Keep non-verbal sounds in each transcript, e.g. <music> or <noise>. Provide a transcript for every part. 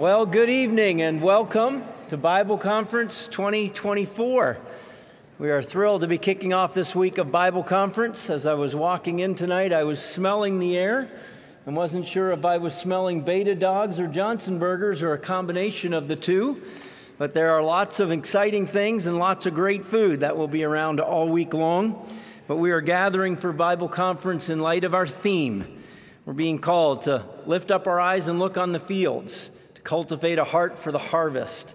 Well, good evening and welcome to Bible Conference 2024. We are thrilled to be kicking off this week of Bible Conference. As I was walking in tonight, I was smelling the air and wasn't sure if I was smelling beta dogs or Johnson burgers or a combination of the two. But there are lots of exciting things and lots of great food that will be around all week long. But we are gathering for Bible Conference in light of our theme. We're being called to lift up our eyes and look on the fields to cultivate a heart for the harvest.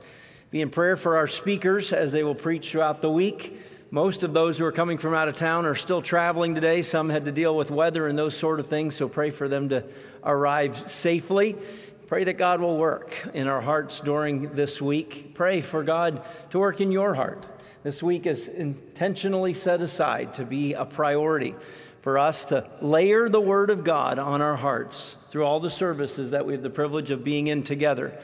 Be in prayer for our speakers as they will preach throughout the week. Most of those who are coming from out of town are still traveling today. Some had to deal with weather and those sort of things, so pray for them to arrive safely. Pray that God will work in our hearts during this week. Pray for God to work in your heart. This week is intentionally set aside to be a priority for us to layer the Word of God on our hearts through all the services that we have the privilege of being in together.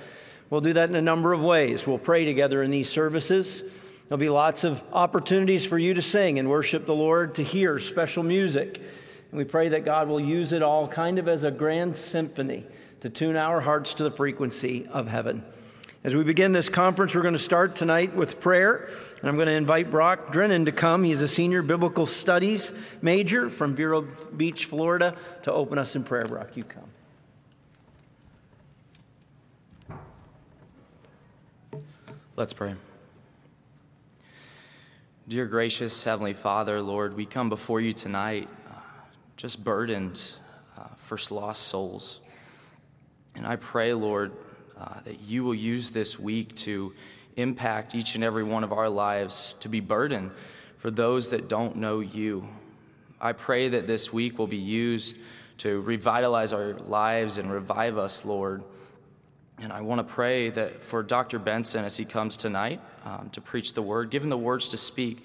We'll do that in a number of ways. We'll pray together in these services. There'll be lots of opportunities for you to sing and worship the Lord, to hear special music. And we pray that God will use it all kind of as a grand symphony to tune our hearts to the frequency of heaven. As we begin this conference, we're going to start tonight with prayer. And I'm going to invite Brock Drennan to come. He's a senior biblical studies major from Vero Beach, Florida, to open us in prayer. Brock, you come. Let's pray. Dear gracious Heavenly Father, Lord, we come before you tonight uh, just burdened uh, for lost souls. And I pray, Lord, uh, that you will use this week to impact each and every one of our lives, to be burden for those that don't know you. I pray that this week will be used to revitalize our lives and revive us, Lord. And I want to pray that for Dr. Benson as he comes tonight um, to preach the word, give him the words to speak.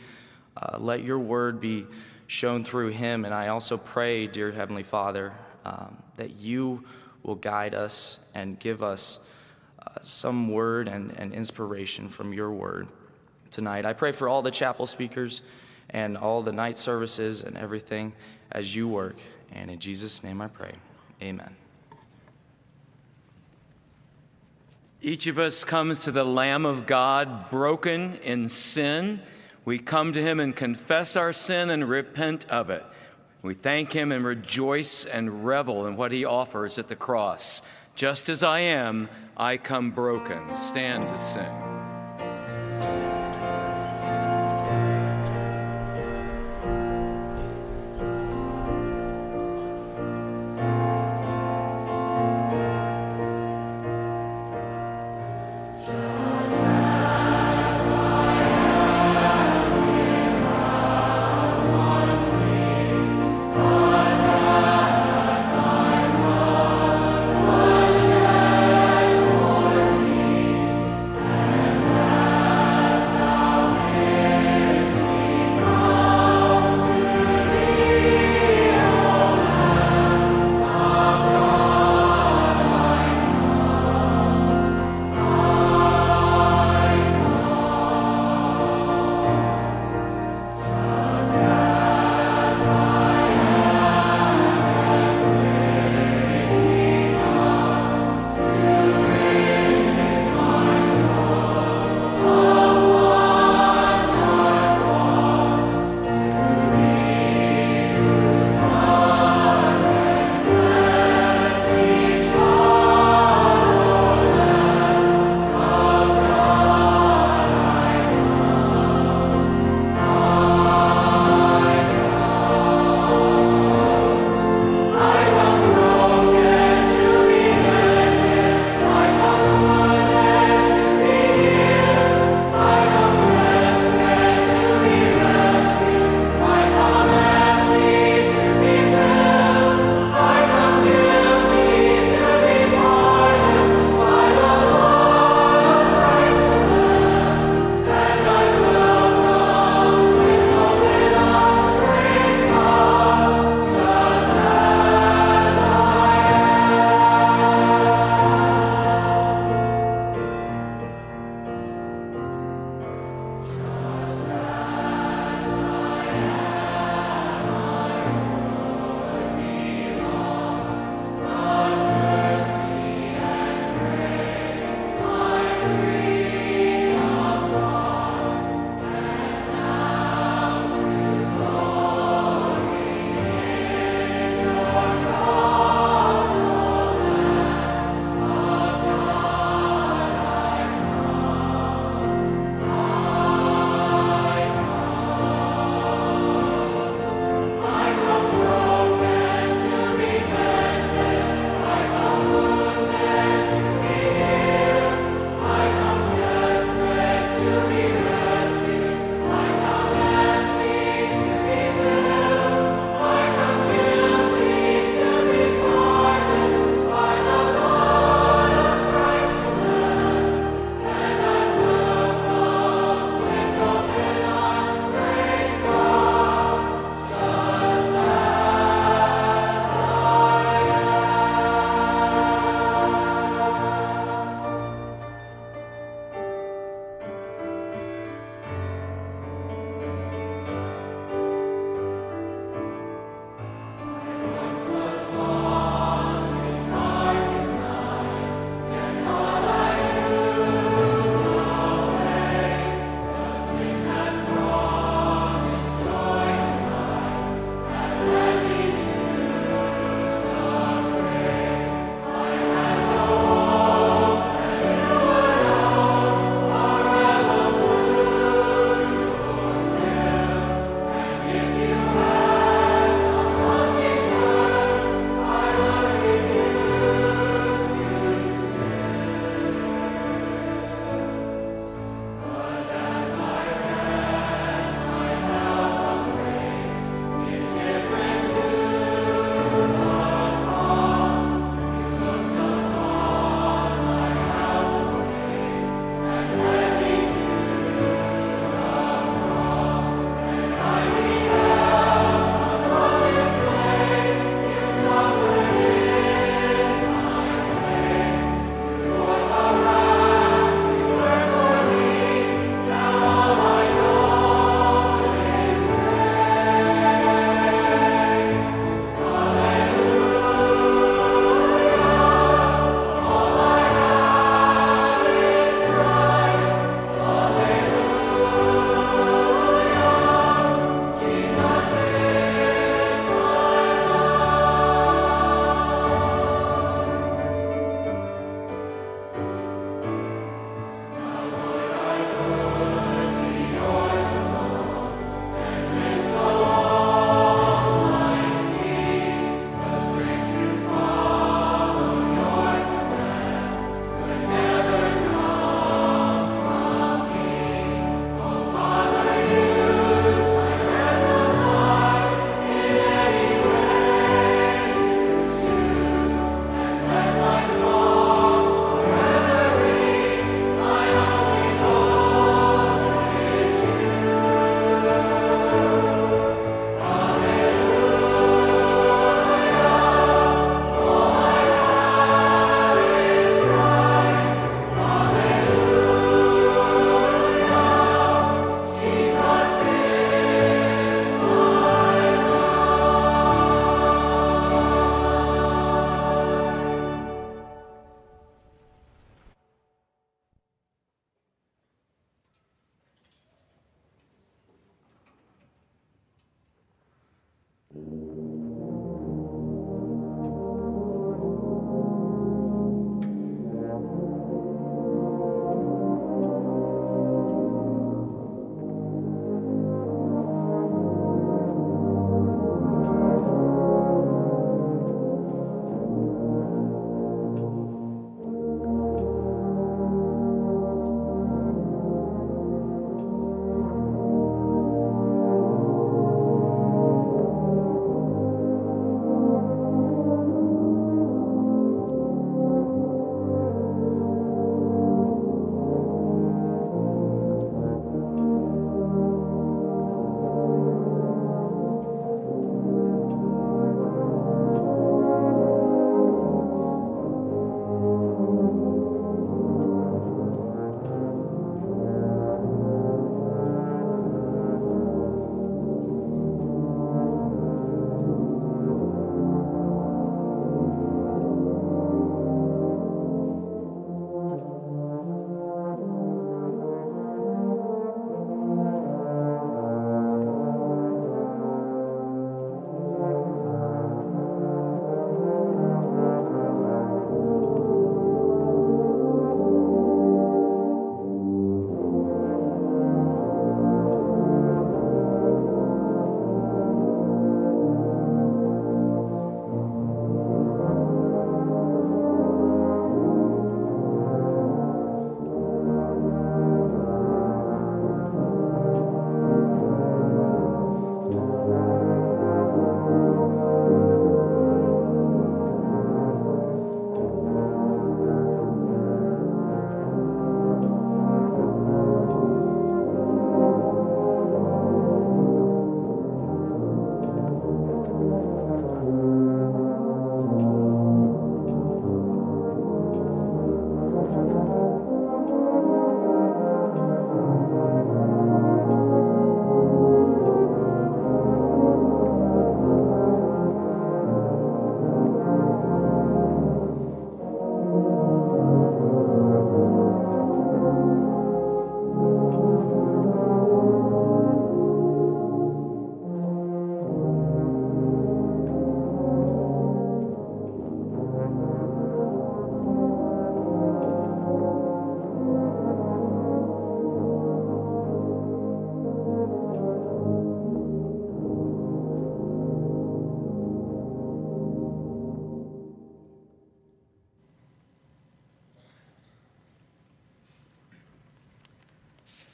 Uh, let your word be shown through him. And I also pray, dear Heavenly Father, um, that you will guide us and give us some word and, and inspiration from your word tonight. I pray for all the chapel speakers and all the night services and everything as you work. And in Jesus' name I pray. Amen. Each of us comes to the Lamb of God broken in sin. We come to him and confess our sin and repent of it. We thank him and rejoice and revel in what he offers at the cross. Just as I am, I come broken. Stand to sing.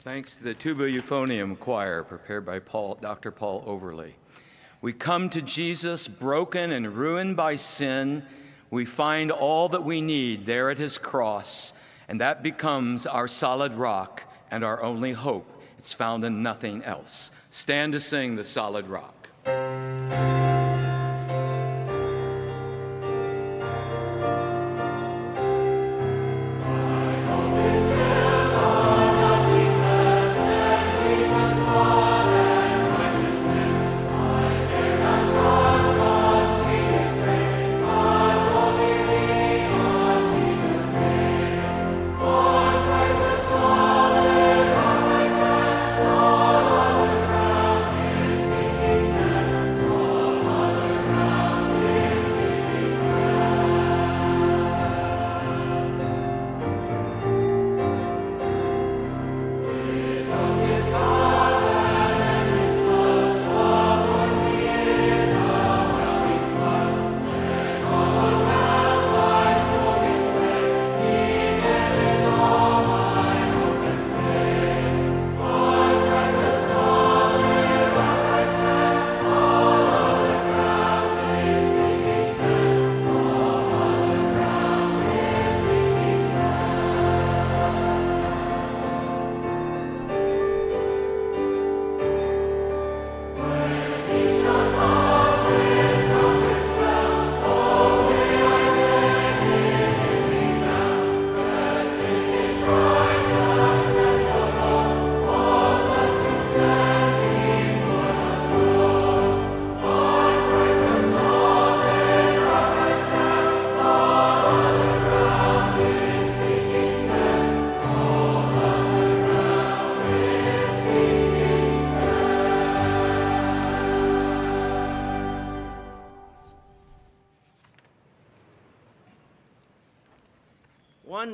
Thanks to the Tuba Euphonium Choir prepared by Paul, Dr. Paul Overly. We come to Jesus broken and ruined by sin. We find all that we need there at his cross, and that becomes our solid rock and our only hope. It's found in nothing else. Stand to sing the solid rock.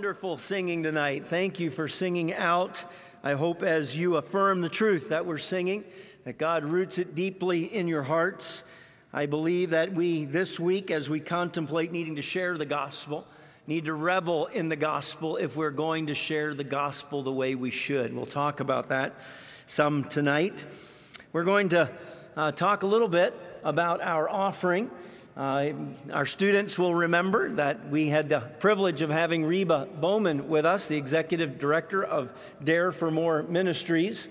Wonderful singing tonight. Thank you for singing out. I hope as you affirm the truth that we're singing, that God roots it deeply in your hearts. I believe that we, this week, as we contemplate needing to share the gospel, need to revel in the gospel if we're going to share the gospel the way we should. We'll talk about that some tonight. We're going to uh, talk a little bit about our offering. Uh, our students will remember that we had the privilege of having Reba Bowman with us, the executive director of Dare for More Ministries.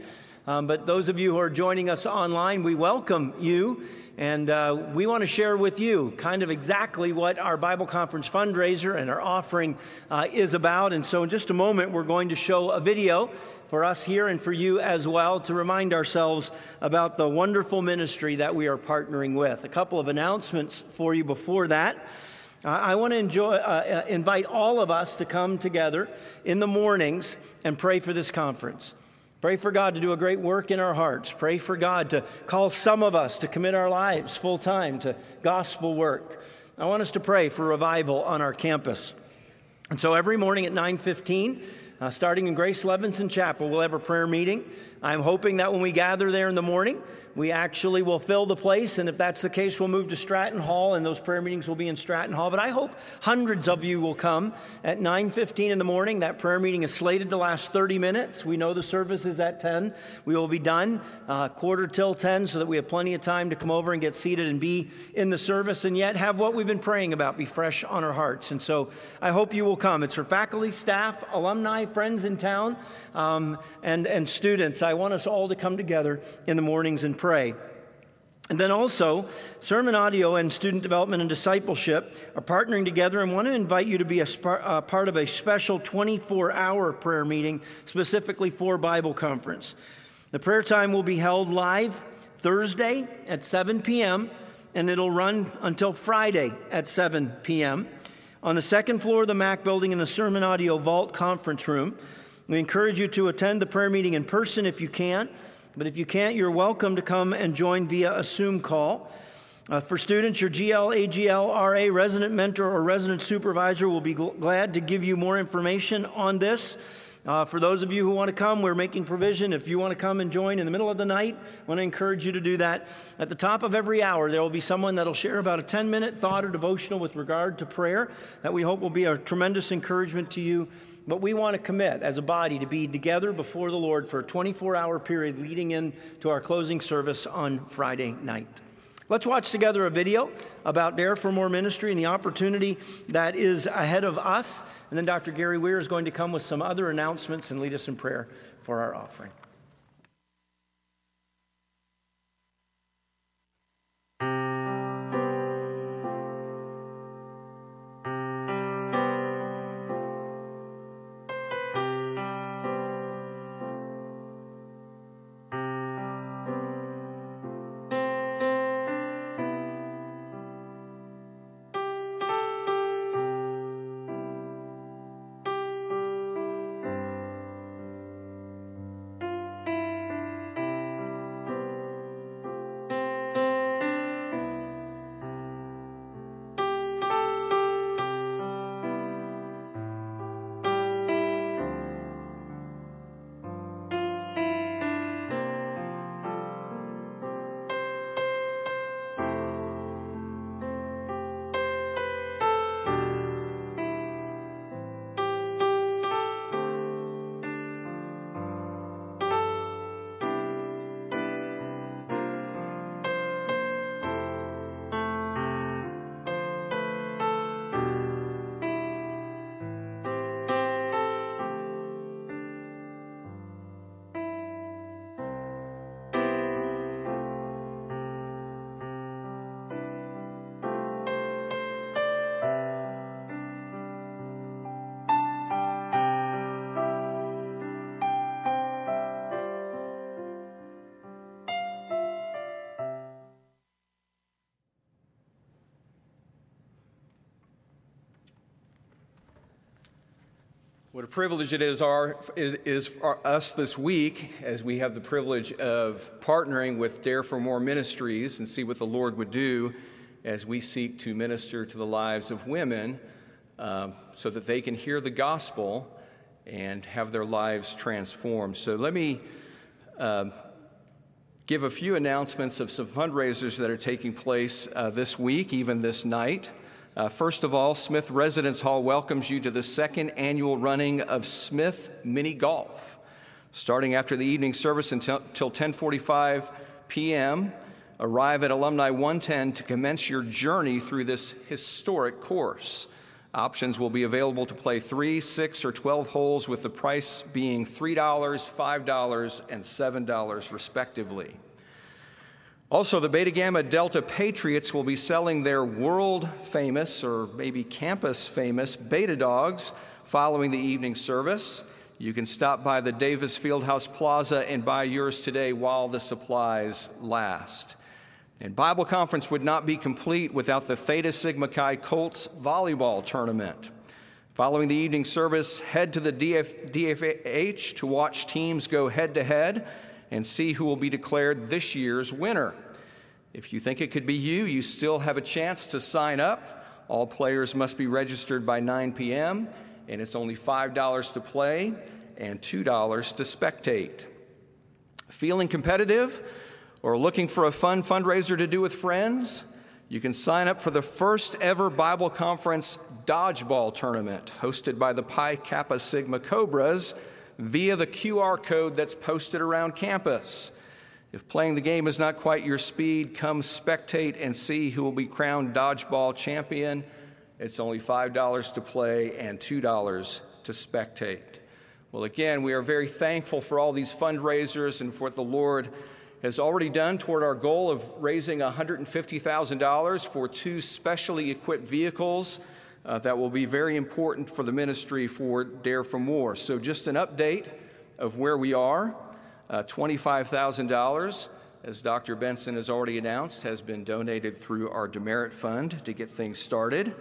Um, but those of you who are joining us online, we welcome you. And uh, we want to share with you kind of exactly what our Bible Conference fundraiser and our offering uh, is about. And so, in just a moment, we're going to show a video for us here and for you as well to remind ourselves about the wonderful ministry that we are partnering with. A couple of announcements for you before that. I want to enjoy, uh, uh, invite all of us to come together in the mornings and pray for this conference. Pray for God to do a great work in our hearts. Pray for God to call some of us to commit our lives full time to gospel work. I want us to pray for revival on our campus. And so every morning at 9:15, uh, starting in Grace Levinson Chapel, we'll have a prayer meeting. I'm hoping that when we gather there in the morning, we actually will fill the place. And if that's the case, we'll move to Stratton Hall, and those prayer meetings will be in Stratton Hall. But I hope hundreds of you will come at 9:15 in the morning. That prayer meeting is slated to last 30 minutes. We know the service is at 10. We will be done uh, quarter till 10, so that we have plenty of time to come over and get seated and be in the service, and yet have what we've been praying about be fresh on our hearts. And so I hope you will come. It's for faculty, staff, alumni, friends in town, um, and and students. I want us all to come together in the mornings and pray. And then also, Sermon Audio and Student Development and Discipleship are partnering together and want to invite you to be a uh, part of a special 24 hour prayer meeting specifically for Bible Conference. The prayer time will be held live Thursday at 7 p.m., and it'll run until Friday at 7 p.m. on the second floor of the Mack building in the Sermon Audio Vault Conference Room. We encourage you to attend the prayer meeting in person if you can. But if you can't, you're welcome to come and join via a Zoom call. Uh, for students, your GL, AGL, RA, resident mentor, or resident supervisor will be gl- glad to give you more information on this. Uh, for those of you who want to come, we're making provision. If you want to come and join in the middle of the night, I want to encourage you to do that. At the top of every hour, there will be someone that will share about a 10 minute thought or devotional with regard to prayer that we hope will be a tremendous encouragement to you. But we want to commit as a body to be together before the Lord for a 24 hour period leading into our closing service on Friday night. Let's watch together a video about Dare for More Ministry and the opportunity that is ahead of us. And then Dr. Gary Weier is going to come with some other announcements and lead us in prayer for our offering. What a privilege it is, our, for us this week as we have the privilege of partnering with Dare for More Ministries and see what the Lord would do as we seek to minister to the lives of women um, so that they can hear the gospel and have their lives transformed. So let me um, give a few announcements of some fundraisers that are taking place uh, this week, even this night. Uh, first of all, Smith Residence Hall welcomes you to the second annual running of Smith Mini Golf. Starting after the evening service until, until 10:45 p.m., arrive at Alumni 110 to commence your journey through this historic course. Options will be available to play three, six, or 12 holes, with the price being $3, $5, and $7, respectively. Also, the Beta Gamma Delta Patriots will be selling their world famous, or maybe campus famous, Beta Dogs following the evening service. You can stop by the Davis Fieldhouse Plaza and buy yours today while the supplies last. And Bible conference would not be complete without the Theta Sigma Chi Colts volleyball tournament. Following the evening service, head to the DF, DFH to watch teams go head to head and see who will be declared this year's winner. If you think it could be you, you still have a chance to sign up. All players must be registered by 9 p.m., and it's only $5 to play and $2 to spectate. Feeling competitive or looking for a fun fundraiser to do with friends? You can sign up for the first ever Bible Conference Dodgeball Tournament hosted by the Pi Kappa Sigma Cobras via the QR code that's posted around campus. If playing the game is not quite your speed, come spectate and see who will be crowned dodgeball champion. It's only $5 to play and $2 to spectate. Well, again, we are very thankful for all these fundraisers and for what the Lord has already done toward our goal of raising $150,000 for two specially equipped vehicles uh, that will be very important for the ministry for Dare for More. So, just an update of where we are. Uh, $25,000, as Dr. Benson has already announced, has been donated through our Demerit Fund to get things started.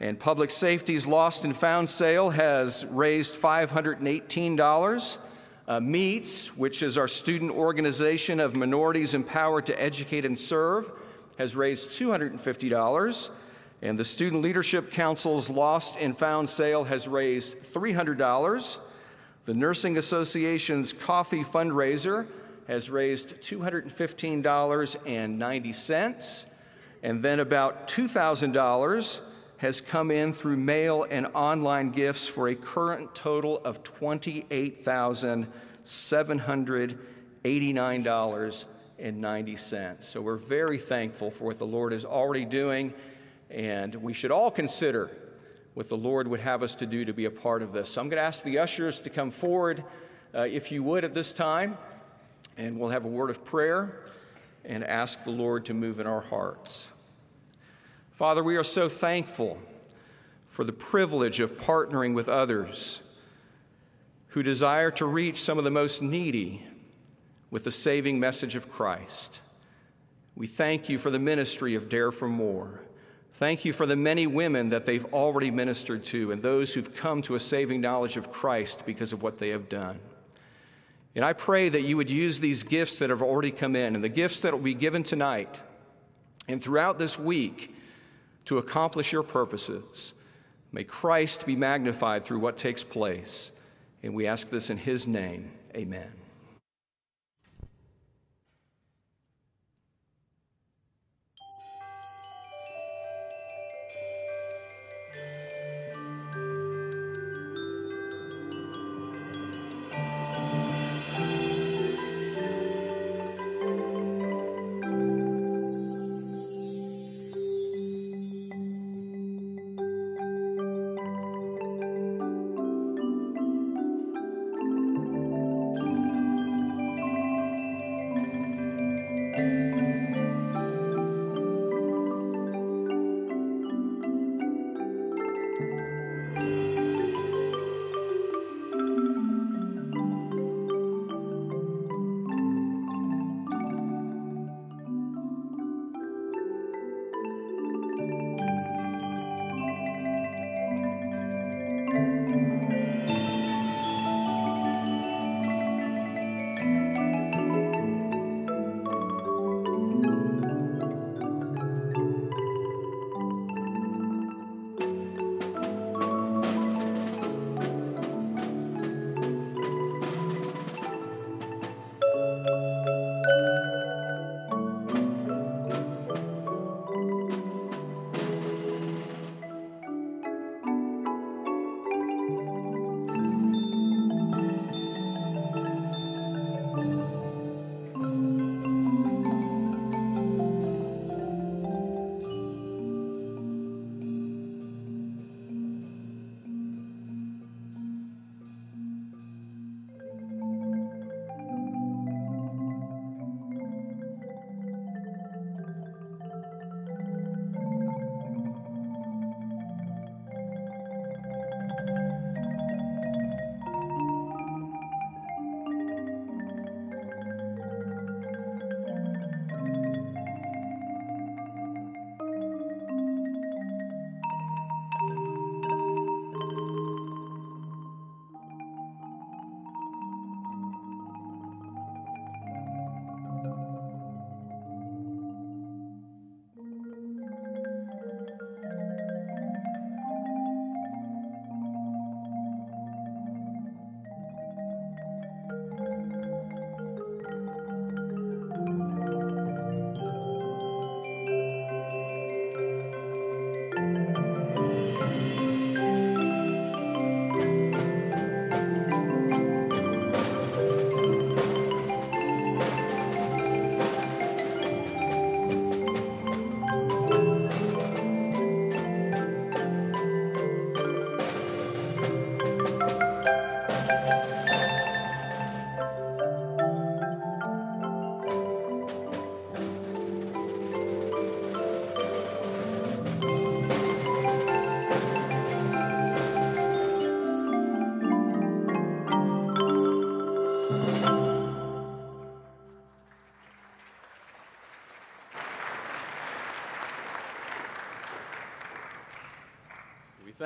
And Public Safety's Lost and Found sale has raised $518. Uh, MEETS, which is our student organization of minorities empowered to educate and serve, has raised $250. And the Student Leadership Council's Lost and Found sale has raised $300. The Nursing Association's coffee fundraiser has raised $215.90, and then about $2,000 has come in through mail and online gifts for a current total of $28,789.90. So we're very thankful for what the Lord is already doing, and we should all consider what the Lord would have us to do to be a part of this. So I'm going to ask the ushers to come forward, uh, if you would, at this time, and we'll have a word of prayer and ask the Lord to move in our hearts. Father, we are so thankful for the privilege of partnering with others who desire to reach some of the most needy with the saving message of Christ. We thank you for the ministry of Dare for More. Thank you for the many women that they've already ministered to and those who've come to a saving knowledge of Christ because of what they have done. And I pray that you would use these gifts that have already come in and the gifts that will be given tonight and throughout this week to accomplish your purposes. May Christ be magnified through what takes place. And we ask this in his name. Amen.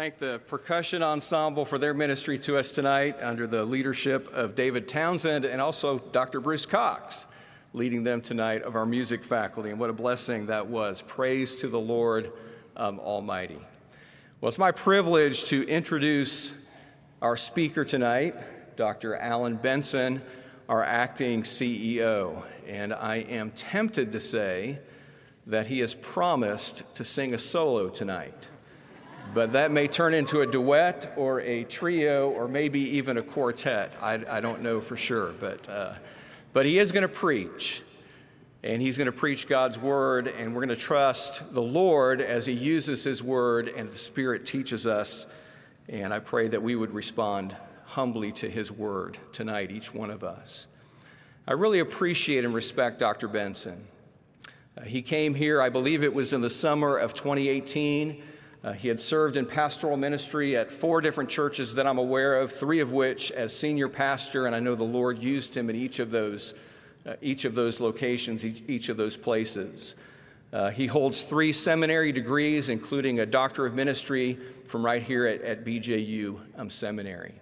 Thank the percussion ensemble for their ministry to us tonight under the leadership of David Townsend and also Dr. Bruce Cox leading them tonight of our music faculty. And what a blessing that was. Praise to the Lord um, Almighty. Well, it's my privilege to introduce our speaker tonight. Dr. Alan Benson, our acting CEO. And I am tempted to say that he has promised to sing a solo tonight. But that may turn into a duet or a trio or maybe even a quartet. I, I don't know for sure. But, uh, but he is going to preach. And he's going to preach God's word. And we're going to trust the Lord as he uses his word and the Spirit teaches us. And I pray that we would respond humbly to his word tonight, each one of us. I really appreciate and respect Dr. Benson. Uh, he came here, I believe it was in the summer of 2018. Uh, he had served in pastoral ministry at four different churches that I'm aware of, three of which as senior pastor, and I know the Lord used him in each of those, uh, each of those locations, each, each of those places. Uh, he holds three seminary degrees, including a doctor of ministry from right here at, at BJU um, Seminary.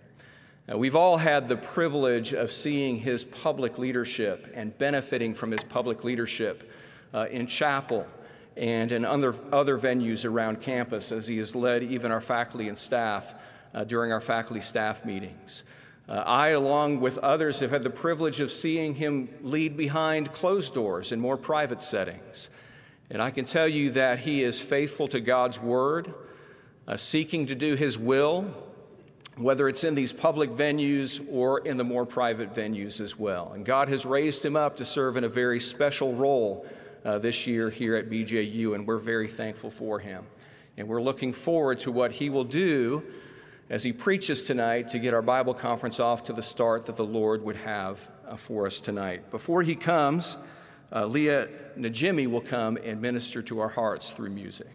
We've all had the privilege of seeing his public leadership and benefiting from his public leadership uh, in chapel and in other, other venues around campus as he has led even our faculty and staff uh, during our faculty staff meetings. Uh, I, along with others, have had the privilege of seeing him lead behind closed doors in more private settings. And I can tell you that he is faithful to God's word, uh, seeking to do his will, whether it's in these public venues or in the more private venues as well. And God has raised him up to serve in a very special role uh, this year here at BJU, and we're very thankful for him. And we're looking forward to what he will do as he preaches tonight to get our Bible conference off to the start that the Lord would have uh, for us tonight. Before he comes, uh, Leah Najimi will come and minister to our hearts through music.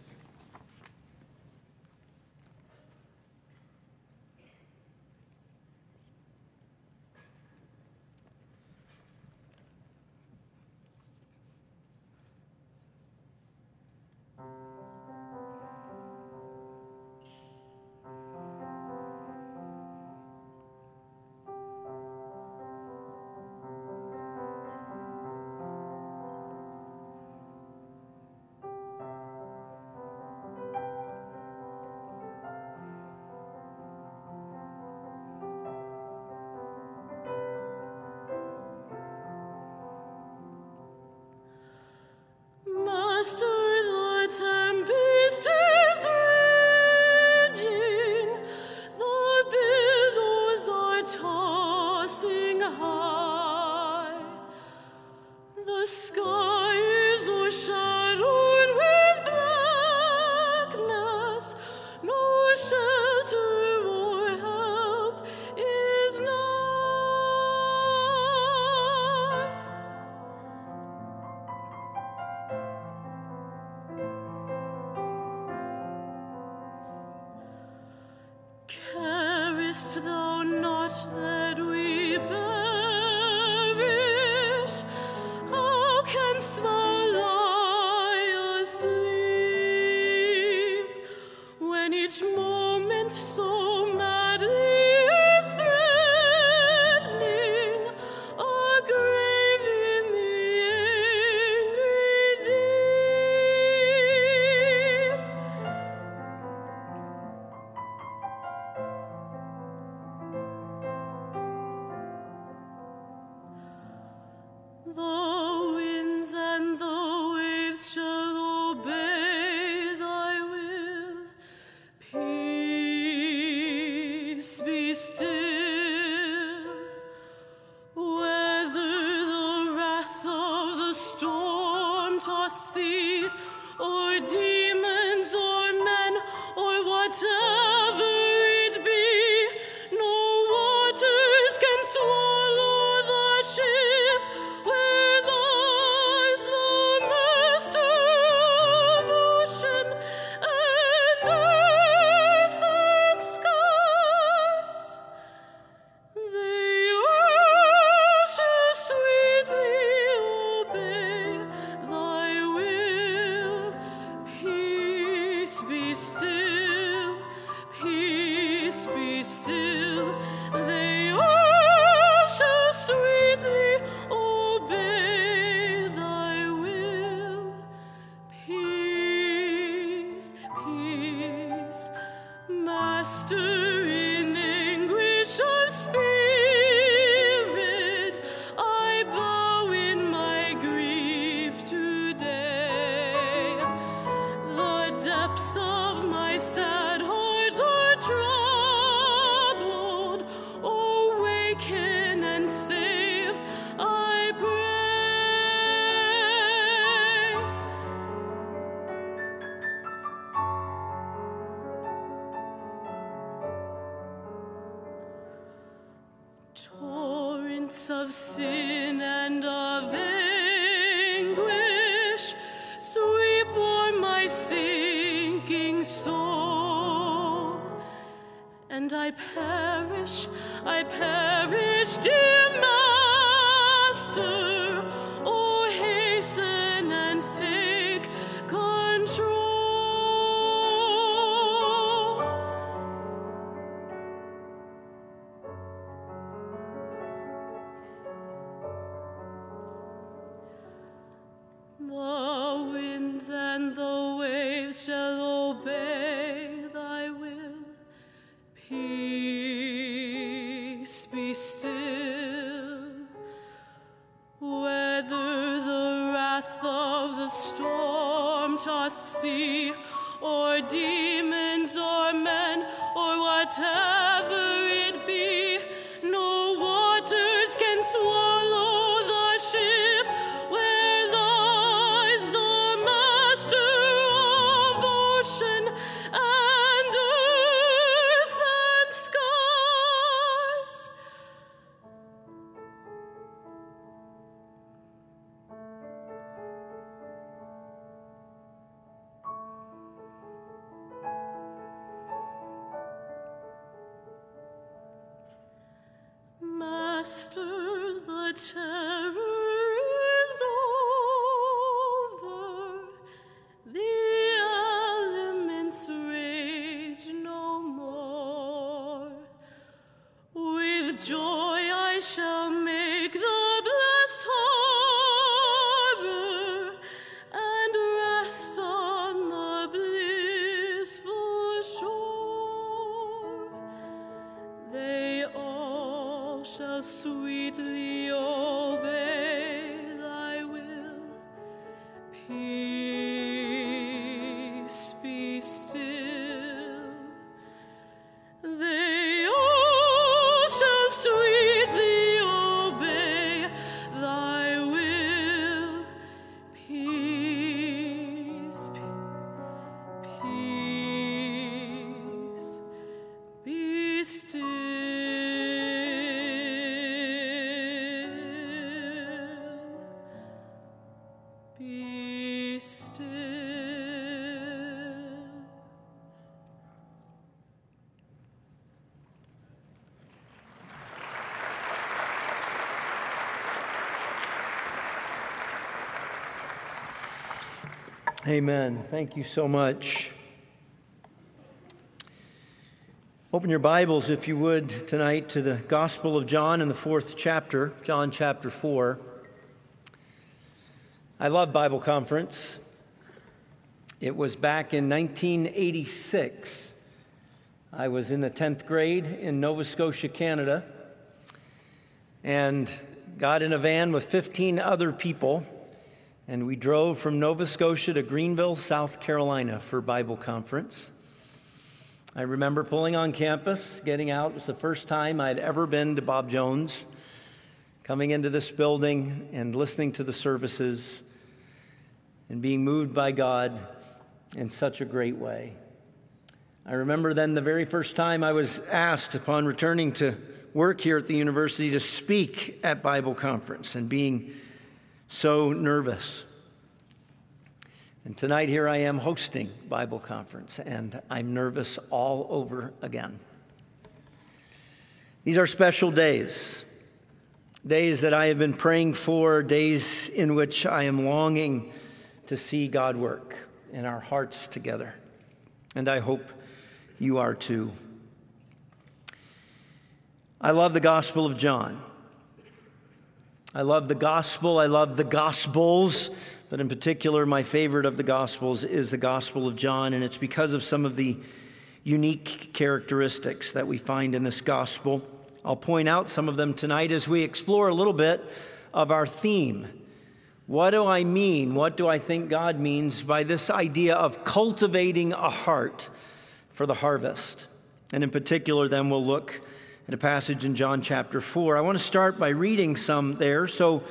Soul, and I perish, I perish, dear Master. Amen. Thank you so much. Open your Bibles, if you would, tonight to the Gospel of John in the fourth chapter, John chapter 4. I love Bible conference. It was back in 1986. I was in the 10th grade in Nova Scotia, Canada, and got in a van with 15 other people and we drove from Nova Scotia to Greenville, South Carolina for Bible conference. I remember pulling on campus, getting out. It was the first time I'd ever been to Bob Jones, coming into this building and listening to the services and being moved by God in such a great way. I remember then the very first time I was asked upon returning to work here at the university to speak at Bible conference and being so nervous. And tonight, here I am hosting Bible conference, and I'm nervous all over again. These are special days, days that I have been praying for, days in which I am longing to see God work in our hearts together. And I hope you are too. I love the Gospel of John. I love the gospel. I love the gospels, but in particular, my favorite of the gospels is the Gospel of John, and it's because of some of the unique characteristics that we find in this gospel. I'll point out some of them tonight as we explore a little bit of our theme. What do I mean? What do I think God means by this idea of cultivating a heart for the harvest? And in particular, then we'll look at a passage in John chapter 4. I want to start by reading some there. So,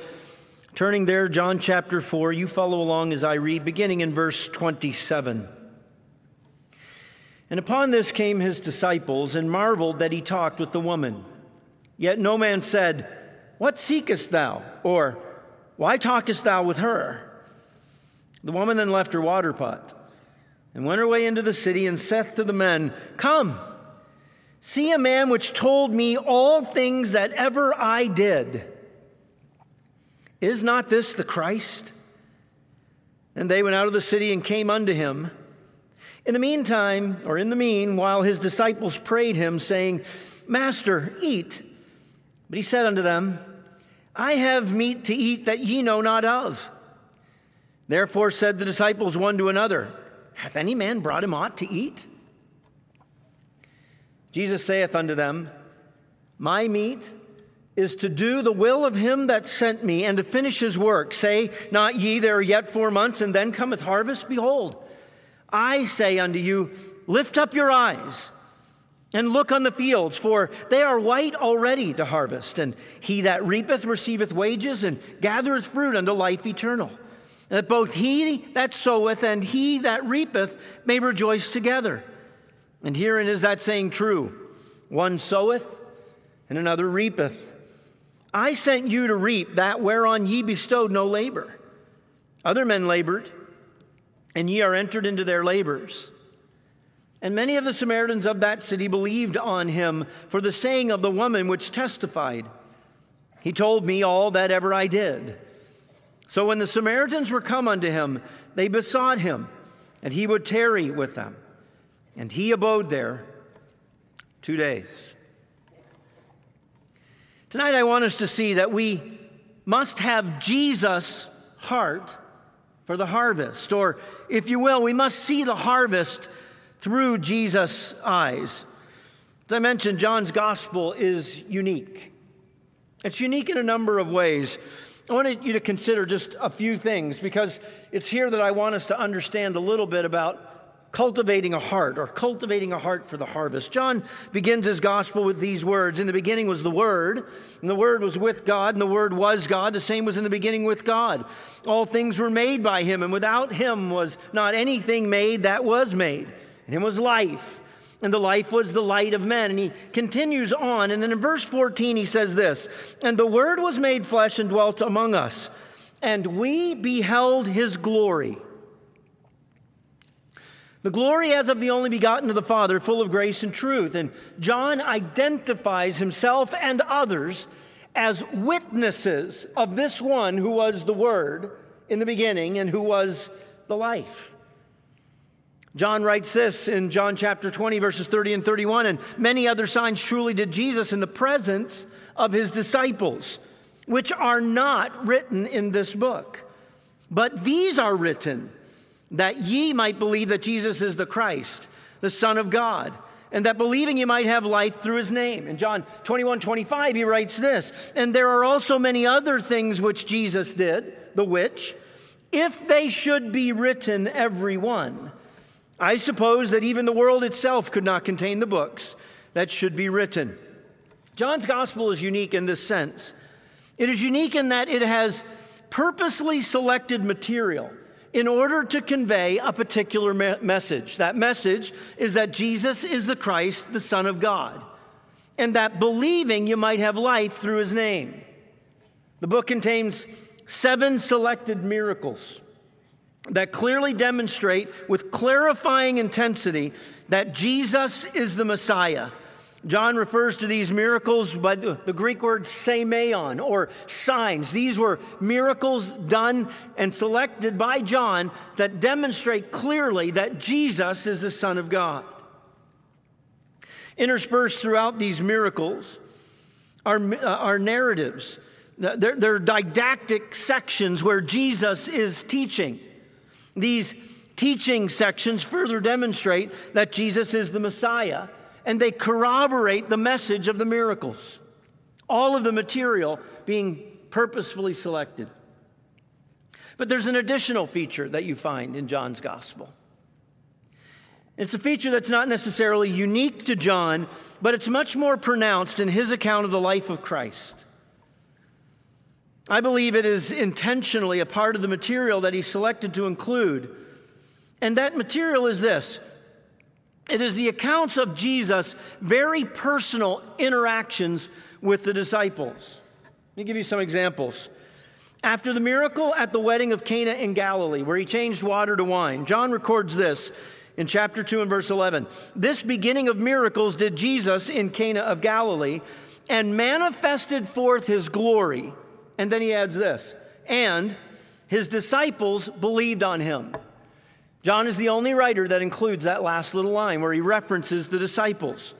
turning there, John chapter 4, you follow along as I read, beginning in verse 27. And upon this came his disciples and marveled that he talked with the woman. Yet no man said, What seekest thou? Or, Why talkest thou with her? The woman then left her water pot and went her way into the city and saith to the men, Come, see a man which told me all things that ever I did. Is not this the Christ? And they went out of the city and came unto him. In the meantime, or in the mean, while his disciples prayed him, saying, Master, eat. But he said unto them, I have meat to eat that ye know not of. Therefore said the disciples one to another, Hath any man brought him aught to eat? Jesus saith unto them, My meat is to do the will of him that sent me and to finish his work. Say not ye, there are yet four months, and then cometh harvest? Behold, I say unto you, lift up your eyes and look on the fields, for they are white already to harvest. And he that reapeth receiveth wages and gathereth fruit unto life eternal. That both he that soweth and he that reapeth may rejoice together. And herein is that saying true one soweth and another reapeth. I sent you to reap that whereon ye bestowed no labor. Other men labored, and ye are entered into their labors. And many of the Samaritans of that city believed on him for the saying of the woman which testified, He told me all that ever I did. So when the Samaritans were come unto him, they besought him, and he would tarry with them. And he abode there two days. Tonight, I want us to see that we must have Jesus' heart for the harvest, or if you will, we must see the harvest through Jesus' eyes. As I mentioned, John's gospel is unique. It's unique in a number of ways. I wanted you to consider just a few things because it's here that I want us to understand a little bit about cultivating a heart or cultivating a heart for the harvest. John begins his gospel with these words In the beginning was the Word, and the Word was with God, and the Word was God. The same was in the beginning with God. All things were made by Him, and without Him was not anything made that was made. And Him was life, and the life was the light of men. And he continues on, and then in verse 14 he says this And the Word was made flesh and dwelt among us, and we beheld His glory the glory as of the only begotten of the Father, full of grace and truth. And John identifies himself and others as witnesses of this one who was the Word in the beginning and who was the life. John writes this in John chapter 20, verses 30 and 31 and many other signs truly did Jesus in the presence of his disciples, which are not written in this book. But these are written that ye might believe that Jesus is the Christ, the Son of God, and that believing you might have life through his name. In John 21 25, he writes this And there are also many other things which Jesus did, the which, if they should be written, every one, I suppose that even the world itself could not contain the books that should be written. John's gospel is unique in this sense. It is unique in that it has purposely selected material in order to convey a particular me- message. That message is that Jesus is the Christ, the Son of God, and that believing you might have life through his name. The book contains seven selected miracles that clearly demonstrate with clarifying intensity that Jesus is the Messiah John refers to these miracles by the, the, Greek word semeion or signs. These were miracles done and selected by John that demonstrate clearly that Jesus is the Son of God. Interspersed throughout these miracles are, uh, are narratives. They're, they're didactic sections where Jesus is teaching. These teaching sections further demonstrate that Jesus is the Messiah and they corroborate the message of the miracles. All of the material being purposefully selected. But there's an additional feature that you find in John's gospel. It's a feature that's not necessarily unique to John, but it's much more pronounced in his account of the life of Christ. I believe it is intentionally a part of the material that he selected to include. And that material is this It is the accounts of Jesus' very personal interactions with the disciples. Let me give you some examples. After the miracle at the wedding of Cana in Galilee, where he changed water to wine, John records this in chapter 2 and verse 11. This beginning of miracles did Jesus in Cana of Galilee and manifested forth his glory. And then he adds this, and his disciples believed on him. John is the only writer that includes that last little line where he references the disciples.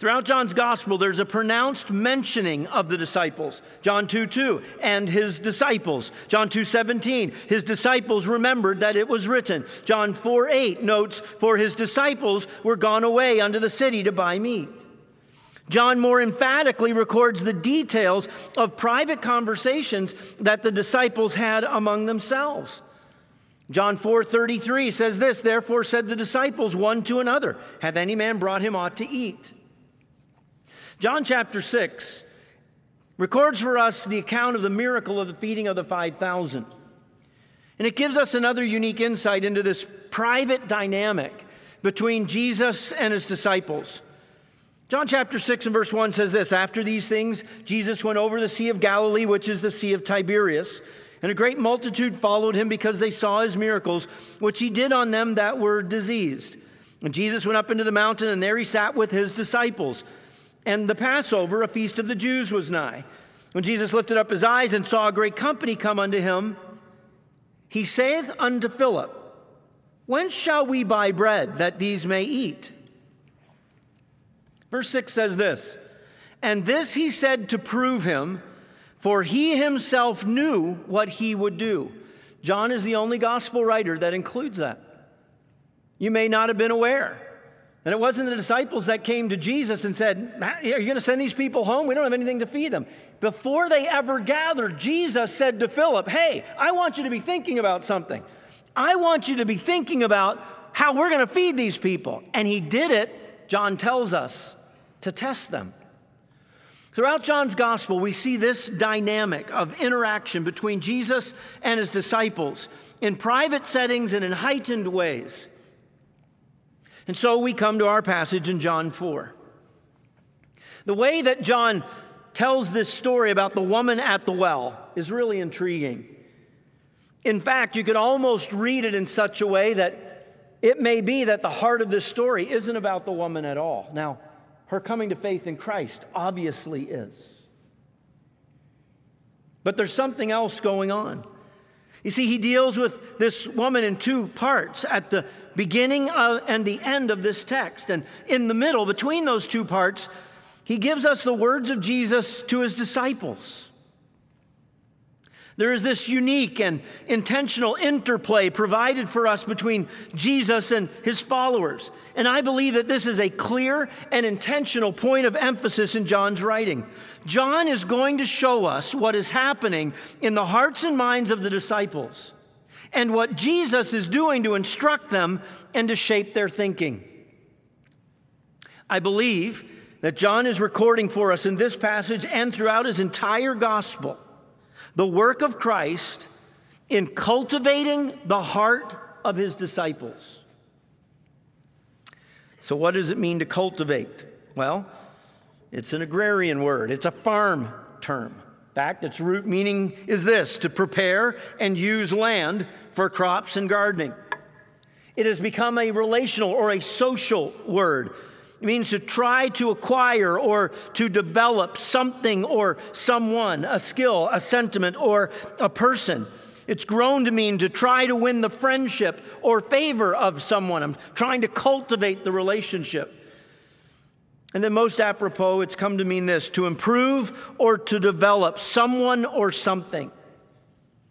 Throughout John's gospel, there's a pronounced mentioning of the disciples. John 2 2, and his disciples. John 2 17, his disciples remembered that it was written. John 4 8 notes, for his disciples were gone away unto the city to buy meat. John more emphatically records the details of private conversations that the disciples had among themselves. John 4:33 says this, therefore said the disciples one to another, hath any man brought him aught to eat? John chapter 6 records for us the account of the miracle of the feeding of the 5,000. And it gives us another unique insight into this private dynamic between Jesus and his disciples. John chapter 6 and verse 1 says this After these things, Jesus went over the Sea of Galilee, which is the Sea of Tiberias. And a great multitude followed him because they saw his miracles, which he did on them that were diseased. And Jesus went up into the mountain, and there he sat with his disciples. And the Passover, a feast of the Jews, was nigh. When Jesus lifted up his eyes and saw a great company come unto him, he saith unto Philip, When shall we buy bread that these may eat? Verse 6 says this And this he said to prove him, for he himself knew what he would do. John is the only gospel writer that includes that. You may not have been aware. And it wasn't the disciples that came to Jesus and said, Are you going to send these people home? We don't have anything to feed them. Before they ever gathered, Jesus said to Philip, Hey, I want you to be thinking about something. I want you to be thinking about how we're going to feed these people. And he did it, John tells us, to test them. Throughout John's gospel, we see this dynamic of interaction between Jesus and his disciples in private settings and in heightened ways. And so we come to our passage in John 4. The way that John tells this story about the woman at the well is really intriguing. In fact, you could almost read it in such a way that it may be that the heart of this story isn't about the woman at all. Now, her coming to faith in Christ obviously is. But there's something else going on. You see, he deals with this woman in two parts at the beginning of, and the end of this text. And in the middle, between those two parts, he gives us the words of Jesus to his disciples. There is this unique and intentional interplay provided for us between Jesus and his followers. And I believe that this is a clear and intentional point of emphasis in John's writing. John is going to show us what is happening in the hearts and minds of the disciples and what Jesus is doing to instruct them and to shape their thinking. I believe that John is recording for us in this passage and throughout his entire gospel the work of Christ in cultivating the heart of his disciples. So, what does it mean to cultivate? Well, it's an agrarian word, it's a farm term. In fact, its root meaning is this to prepare and use land for crops and gardening. It has become a relational or a social word it means to try to acquire or to develop something or someone, a skill, a sentiment, or a person. It's grown to mean to try to win the friendship or favor of someone. I'm trying to cultivate the relationship. And then, most apropos, it's come to mean this to improve or to develop someone or something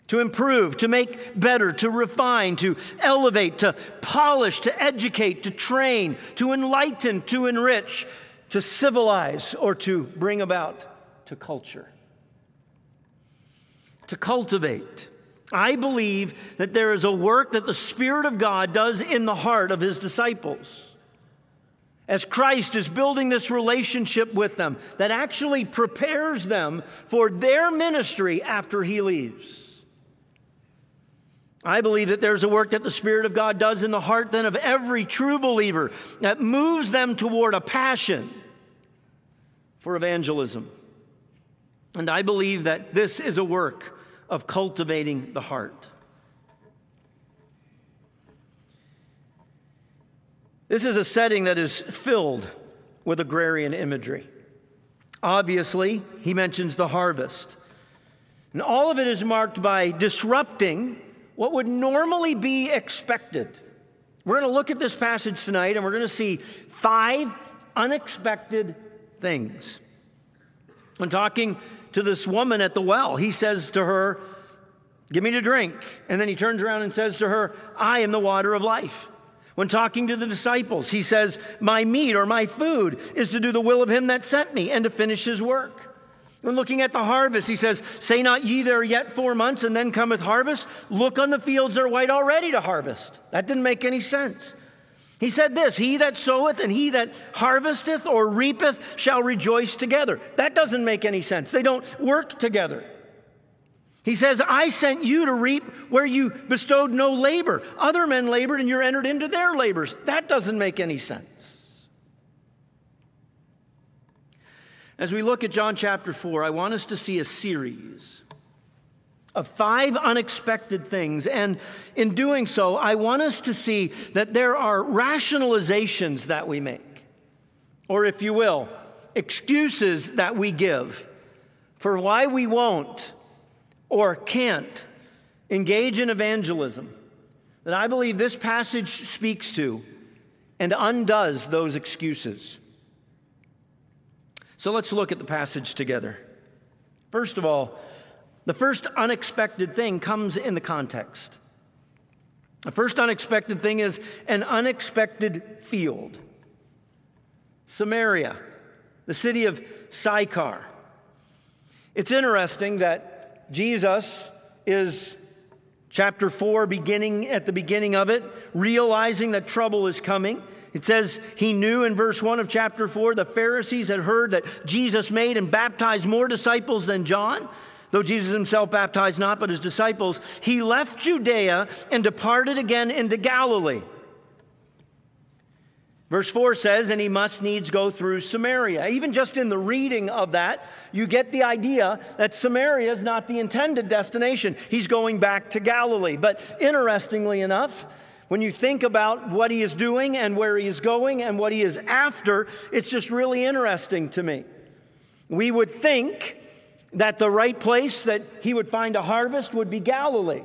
to improve, to make better, to refine, to elevate, to polish, to educate, to train, to enlighten, to enrich, to civilize, or to bring about to culture. To cultivate. I believe that there is a work that the Spirit of God does in the heart of His disciples. As Christ is building this relationship with them, that actually prepares them for their ministry after He leaves. I believe that there's a work that the Spirit of God does in the heart then of every true believer that moves them toward a passion for evangelism. And I believe that this is a work of cultivating the heart. This is a setting that is filled with agrarian imagery. Obviously, he mentions the harvest. And all of it is marked by disrupting what would normally be expected. We're going to look at this passage tonight and we're going to see five unexpected things. When talking to this woman at the well, he says to her, Give me to drink. And then he turns around and says to her, I am the water of life. When talking to the disciples, he says, My meat or my food is to do the will of him that sent me and to finish his work. When looking at the harvest, he says, Say not ye there yet four months, and then cometh harvest. Look on the fields are white already to harvest. That didn't make any sense. He said this He that soweth and he that harvesteth or reapeth shall rejoice together. That doesn't make any sense. They don't work together. He says, I sent you to reap where you bestowed no labor. Other men labored and you're entered into their labors. That doesn't make any sense. As we look at John chapter 4, I want us to see a series of five unexpected things. And in doing so, I want us to see that there are rationalizations that we make, or if you will, excuses that we give for why we won't or can't engage in evangelism that I believe this passage speaks to and undoes those excuses. So let's look at the passage together. First of all, the first unexpected thing comes in the context. The first unexpected thing is an unexpected field. Samaria, the city of Sychar. It's interesting that Jesus is chapter 4 beginning at the beginning of it realizing that trouble is coming it says he knew in verse 1 of chapter 4 the pharisees had heard that jesus made and baptized more disciples than john though jesus himself baptized not but his disciples he left judea and departed again into galilee Verse 4 says, and he must needs go through Samaria. Even just in the reading of that, you get the idea that Samaria is not the intended destination. He's going back to Galilee. But interestingly enough, when you think about what he is doing and where he is going and what he is after, it's just really interesting to me. We would think that the right place that he would find a harvest would be Galilee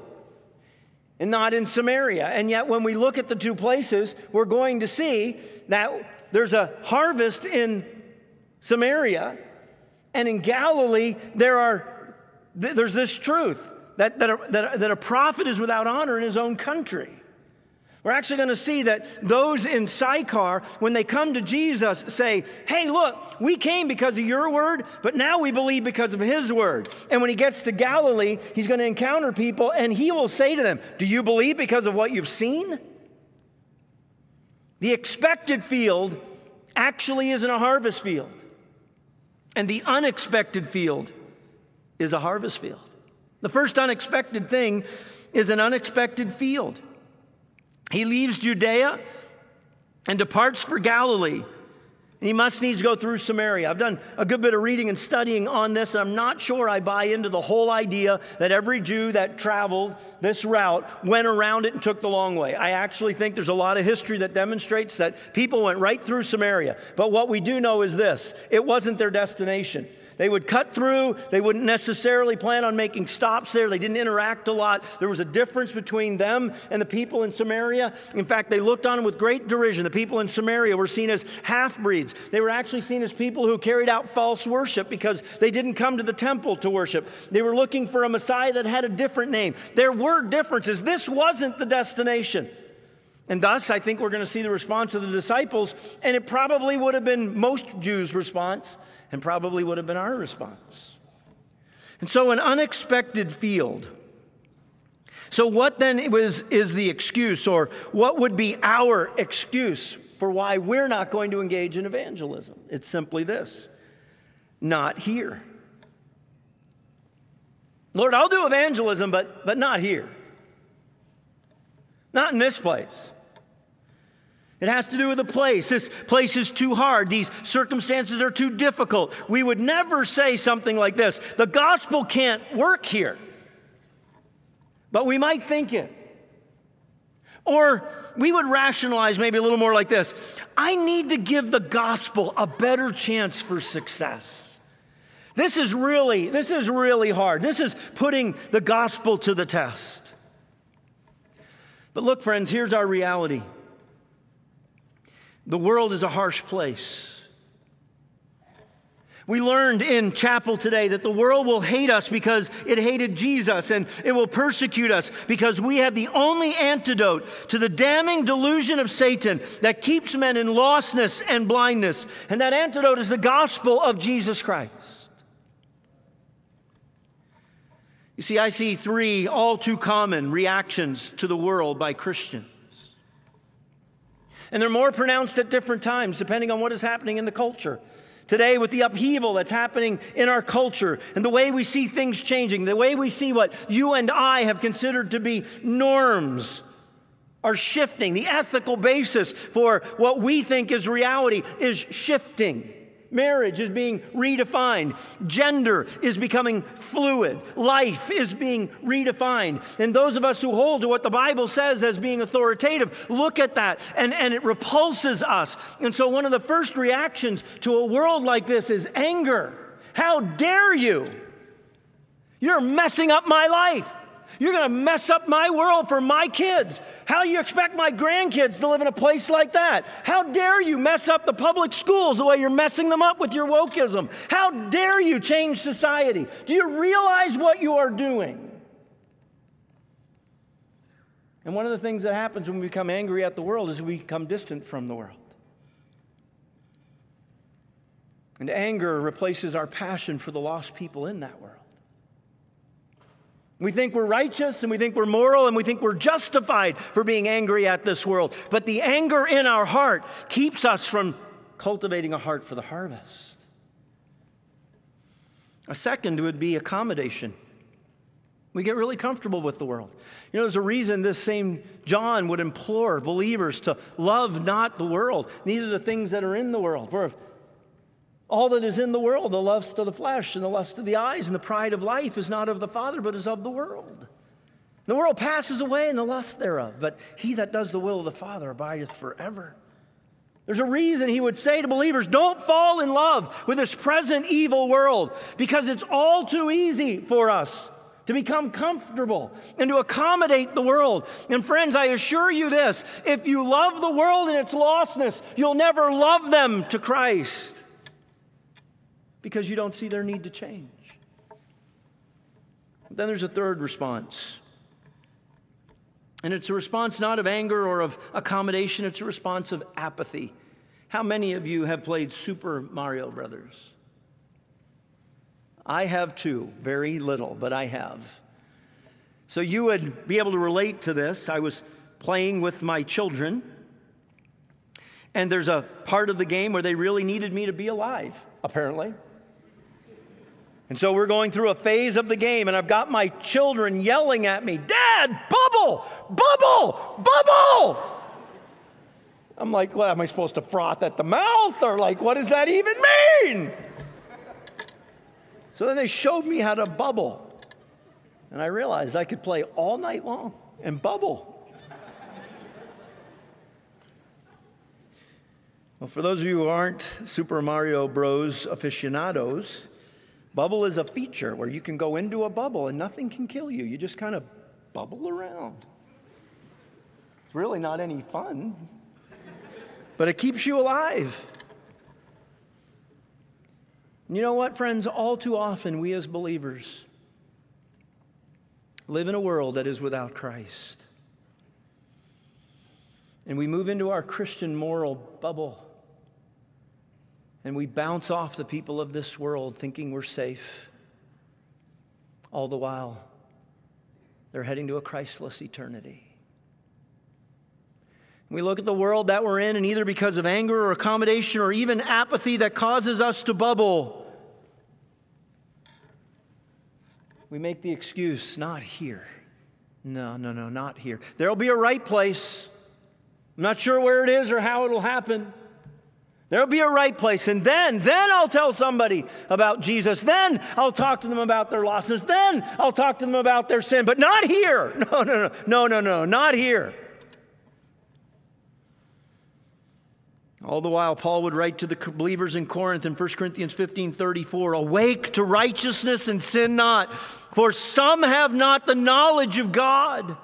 and not in Samaria. And yet, when we look at the two places, we're going to see that there's a harvest in Samaria, and in Galilee, there are, there's this truth that, that, a, that, that a prophet is without honor in his own country. We're actually going to see that those in Sychar, when they come to Jesus, say, Hey, look, we came because of your word, but now we believe because of his word. And when he gets to Galilee, he's going to encounter people and he will say to them, Do you believe because of what you've seen? The expected field actually isn't a harvest field, and the unexpected field is a harvest field. The first unexpected thing is an unexpected field. He leaves Judea and departs for Galilee. He must needs go through Samaria. I've done a good bit of reading and studying on this, and I'm not sure I buy into the whole idea that every Jew that traveled this route went around it and took the long way. I actually think there's a lot of history that demonstrates that people went right through Samaria. But what we do know is this it wasn't their destination. They would cut through. They wouldn't necessarily plan on making stops there. They didn't interact a lot. There was a difference between them and the people in Samaria. In fact, they looked on them with great derision. The people in Samaria were seen as half breeds. They were actually seen as people who carried out false worship because they didn't come to the temple to worship. They were looking for a Messiah that had a different name. There were differences. This wasn't the destination. And thus, I think we're going to see the response of the disciples, and it probably would have been most Jews' response and probably would have been our response. And so, an unexpected field. So, what then was, is the excuse, or what would be our excuse for why we're not going to engage in evangelism? It's simply this not here. Lord, I'll do evangelism, but, but not here. Not in this place. It has to do with the place. This place is too hard. These circumstances are too difficult. We would never say something like this The gospel can't work here. But we might think it. Or we would rationalize maybe a little more like this I need to give the gospel a better chance for success. This is really, this is really hard. This is putting the gospel to the test. But look, friends, here's our reality. The world is a harsh place. We learned in chapel today that the world will hate us because it hated Jesus, and it will persecute us because we have the only antidote to the damning delusion of Satan that keeps men in lostness and blindness. And that antidote is the gospel of Jesus Christ. You see, I see three all too common reactions to the world by Christians. And they're more pronounced at different times, depending on what is happening in the culture. Today, with the upheaval that's happening in our culture and the way we see things changing, the way we see what you and I have considered to be norms are shifting. The ethical basis for what we think is reality is shifting. Marriage is being redefined. Gender is becoming fluid. Life is being redefined. And those of us who hold to what the Bible says as being authoritative look at that and, and it repulses us. And so, one of the first reactions to a world like this is anger. How dare you? You're messing up my life. You're going to mess up my world for my kids. How do you expect my grandkids to live in a place like that? How dare you mess up the public schools the way you're messing them up with your wokeism? How dare you change society? Do you realize what you are doing? And one of the things that happens when we become angry at the world is we become distant from the world. And anger replaces our passion for the lost people in that world. We think we're righteous and we think we're moral and we think we're justified for being angry at this world. But the anger in our heart keeps us from cultivating a heart for the harvest. A second would be accommodation. We get really comfortable with the world. You know, there's a reason this same John would implore believers to love not the world, neither the things that are in the world. For if all that is in the world, the lust of the flesh and the lust of the eyes and the pride of life, is not of the Father, but is of the world. The world passes away and the lust thereof, but he that does the will of the Father abideth forever. There's a reason he would say to believers, don't fall in love with this present evil world, because it's all too easy for us to become comfortable and to accommodate the world. And friends, I assure you this if you love the world and its lostness, you'll never love them to Christ because you don't see their need to change. Then there's a third response. And it's a response not of anger or of accommodation, it's a response of apathy. How many of you have played Super Mario Brothers? I have too, very little, but I have. So you would be able to relate to this. I was playing with my children, and there's a part of the game where they really needed me to be alive, apparently. And so we're going through a phase of the game, and I've got my children yelling at me, Dad, bubble, bubble, bubble. I'm like, what am I supposed to froth at the mouth? Or like, what does that even mean? So then they showed me how to bubble. And I realized I could play all night long and bubble. well, for those of you who aren't Super Mario Bros. aficionados, Bubble is a feature where you can go into a bubble and nothing can kill you. You just kind of bubble around. It's really not any fun, but it keeps you alive. You know what, friends? All too often, we as believers live in a world that is without Christ. And we move into our Christian moral bubble. And we bounce off the people of this world thinking we're safe. All the while, they're heading to a Christless eternity. We look at the world that we're in, and either because of anger or accommodation or even apathy that causes us to bubble, we make the excuse, not here. No, no, no, not here. There'll be a right place. I'm not sure where it is or how it'll happen. There'll be a right place. And then, then I'll tell somebody about Jesus. Then I'll talk to them about their losses. Then I'll talk to them about their sin. But not here. <laughs> No, no, no, no, no, no, not here. All the while, Paul would write to the believers in Corinth in 1 Corinthians 15 34, Awake to righteousness and sin not, for some have not the knowledge of God.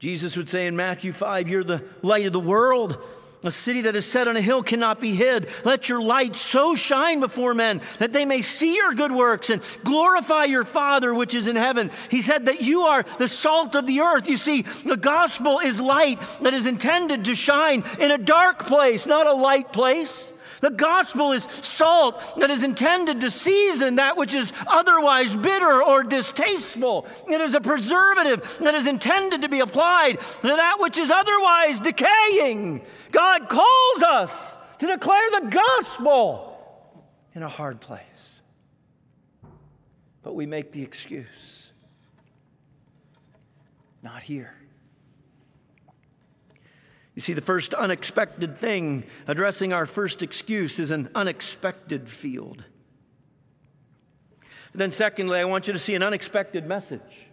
Jesus would say in Matthew 5, You're the light of the world. A city that is set on a hill cannot be hid. Let your light so shine before men that they may see your good works and glorify your Father which is in heaven. He said that you are the salt of the earth. You see, the gospel is light that is intended to shine in a dark place, not a light place. The gospel is salt that is intended to season that which is otherwise bitter or distasteful. It is a preservative that is intended to be applied to that which is otherwise decaying. God calls us to declare the gospel in a hard place. But we make the excuse not here. You see, the first unexpected thing addressing our first excuse is an unexpected field. Then, secondly, I want you to see an unexpected message.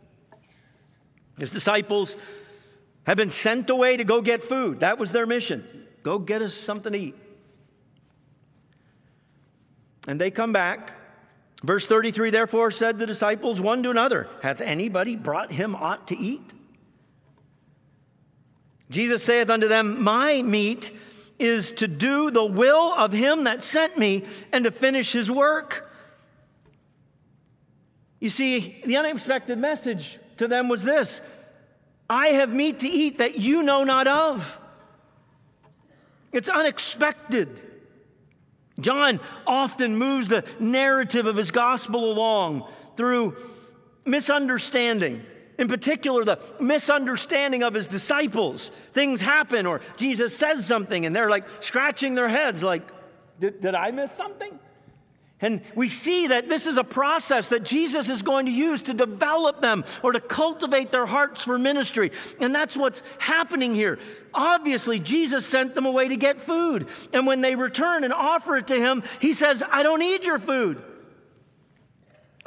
His disciples have been sent away to go get food. That was their mission. Go get us something to eat. And they come back. Verse 33 Therefore said the disciples one to another, Hath anybody brought him aught to eat? Jesus saith unto them, My meat is to do the will of him that sent me and to finish his work. You see, the unexpected message to them was this I have meat to eat that you know not of. It's unexpected. John often moves the narrative of his gospel along through misunderstanding in particular, the misunderstanding of his disciples. Things happen, or Jesus says something, and they're like scratching their heads, like, did, did I miss something? And we see that this is a process that Jesus is going to use to develop them or to cultivate their hearts for ministry. And that's what's happening here. Obviously, Jesus sent them away to get food. And when they return and offer it to him, he says, I don't need your food.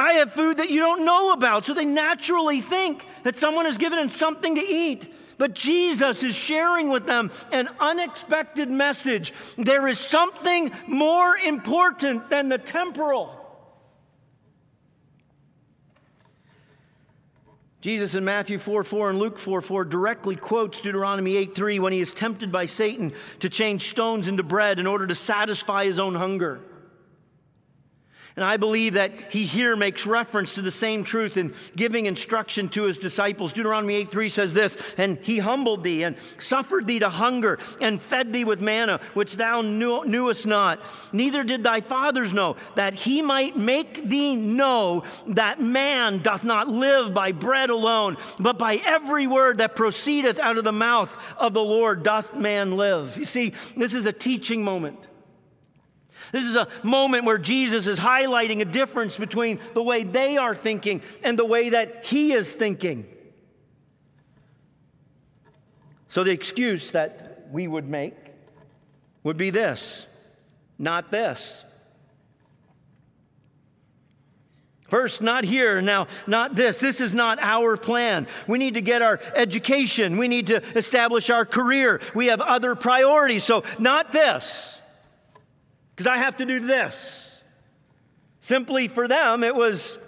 I have food that you don't know about. So they naturally think that someone has given them something to eat. But Jesus is sharing with them an unexpected message. There is something more important than the temporal. Jesus in Matthew 4 4 and Luke 4 4 directly quotes Deuteronomy 8 3 when he is tempted by Satan to change stones into bread in order to satisfy his own hunger. And I believe that he here makes reference to the same truth in giving instruction to his disciples. Deuteronomy 8 3 says this, and he humbled thee and suffered thee to hunger and fed thee with manna, which thou knew, knewest not. Neither did thy fathers know, that he might make thee know that man doth not live by bread alone, but by every word that proceedeth out of the mouth of the Lord doth man live. You see, this is a teaching moment. This is a moment where Jesus is highlighting a difference between the way they are thinking and the way that he is thinking. So, the excuse that we would make would be this not this. First, not here. Now, not this. This is not our plan. We need to get our education. We need to establish our career. We have other priorities. So, not this because I have to do this. Simply for them, it was,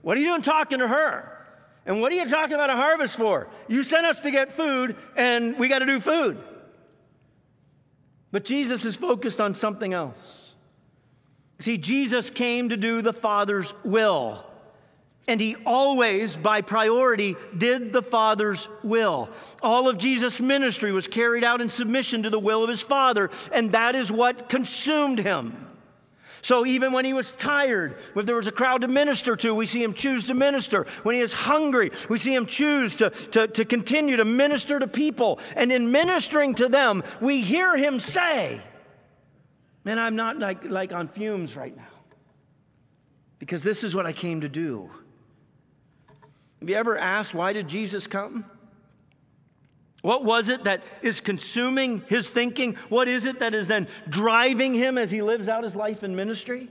What are you doing talking to her? And what are you talking about a harvest for? You sent us to get food, and we got to do food. But Jesus is focused on something else. See, Jesus came to do the Father's will. And he always, by priority, did the Father's will. All of Jesus' ministry was carried out in submission to the will of his Father, and that is what consumed him. So even when he was tired, if there was a crowd to minister to, we see him choose to minister. When he is hungry, we see him choose to, to, to continue to minister to people. And in ministering to them, we hear him say, Man, I'm not like, like on fumes right now. Because this is what I came to do. Have you ever asked, why did Jesus come? What was it that is consuming his thinking? What is it that is then driving him as he lives out his life in ministry?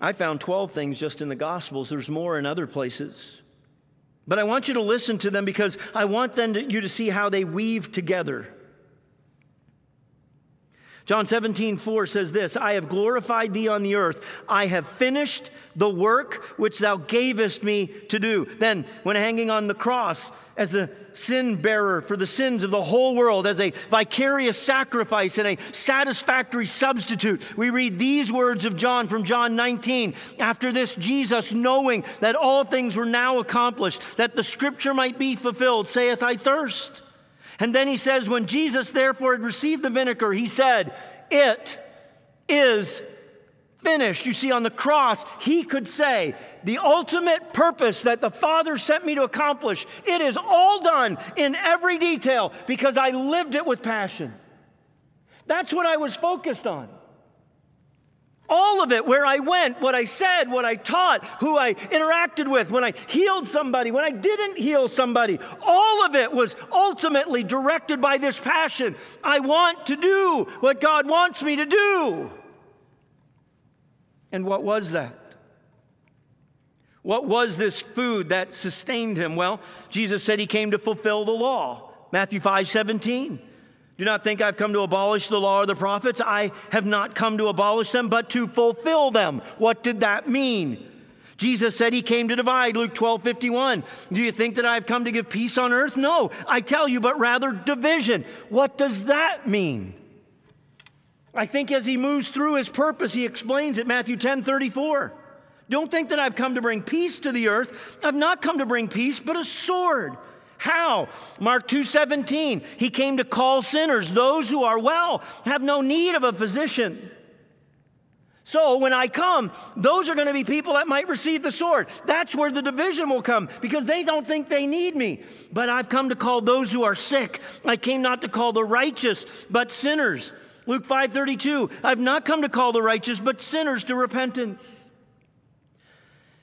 I found 12 things just in the Gospels. There's more in other places. But I want you to listen to them because I want then to, you to see how they weave together. John 17, 4 says this I have glorified thee on the earth. I have finished the work which thou gavest me to do. Then, when hanging on the cross as a sin bearer for the sins of the whole world, as a vicarious sacrifice and a satisfactory substitute, we read these words of John from John 19. After this, Jesus, knowing that all things were now accomplished, that the scripture might be fulfilled, saith, I thirst. And then he says, When Jesus therefore had received the vinegar, he said, It is finished. You see, on the cross, he could say, The ultimate purpose that the Father sent me to accomplish, it is all done in every detail because I lived it with passion. That's what I was focused on. All of it, where I went, what I said, what I taught, who I interacted with, when I healed somebody, when I didn't heal somebody, all of it was ultimately directed by this passion. I want to do what God wants me to do. And what was that? What was this food that sustained him? Well, Jesus said he came to fulfill the law. Matthew 5 17. Do not think I've come to abolish the law or the prophets. I have not come to abolish them, but to fulfill them. What did that mean? Jesus said he came to divide, Luke 12, 51. Do you think that I've come to give peace on earth? No, I tell you, but rather division. What does that mean? I think as he moves through his purpose, he explains it, Matthew 10, 34. Don't think that I've come to bring peace to the earth. I've not come to bring peace, but a sword. How? Mark 2:17. He came to call sinners, those who are well, have no need of a physician. So when I come, those are going to be people that might receive the sword. That's where the division will come because they don't think they need me. But I've come to call those who are sick. I came not to call the righteous, but sinners. Luke 5:32. I've not come to call the righteous, but sinners to repentance.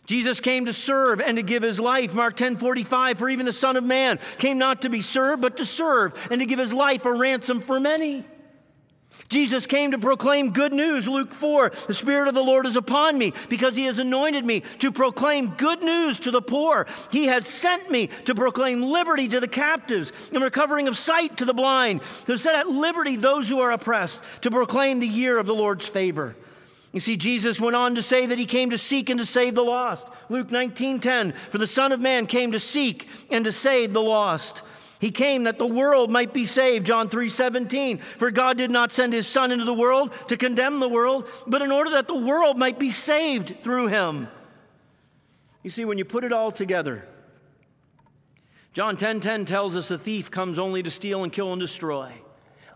Jesus came to serve and to give his life. Mark 10 45, for even the Son of Man came not to be served, but to serve and to give his life a ransom for many. Jesus came to proclaim good news. Luke 4, the Spirit of the Lord is upon me because he has anointed me to proclaim good news to the poor. He has sent me to proclaim liberty to the captives and recovering of sight to the blind, to set at liberty those who are oppressed, to proclaim the year of the Lord's favor. You see, Jesus went on to say that he came to seek and to save the lost. Luke 19 10, for the Son of Man came to seek and to save the lost. He came that the world might be saved, John 3 17. For God did not send his Son into the world to condemn the world, but in order that the world might be saved through him. You see, when you put it all together, John 10 10 tells us a thief comes only to steal and kill and destroy.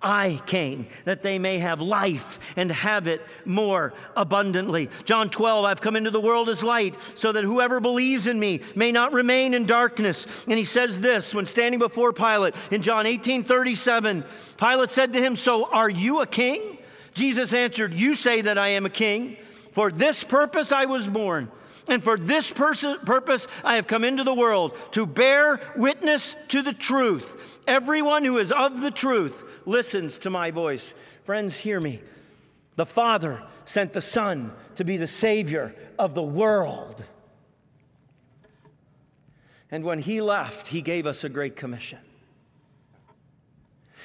I came that they may have life and have it more abundantly. John 12, I've come into the world as light so that whoever believes in me may not remain in darkness. And he says this when standing before Pilate in John 18 37. Pilate said to him, So are you a king? Jesus answered, You say that I am a king. For this purpose I was born. And for this purpose I have come into the world to bear witness to the truth. Everyone who is of the truth listens to my voice. Friends, hear me. The Father sent the Son to be the Savior of the world. And when He left, He gave us a great commission.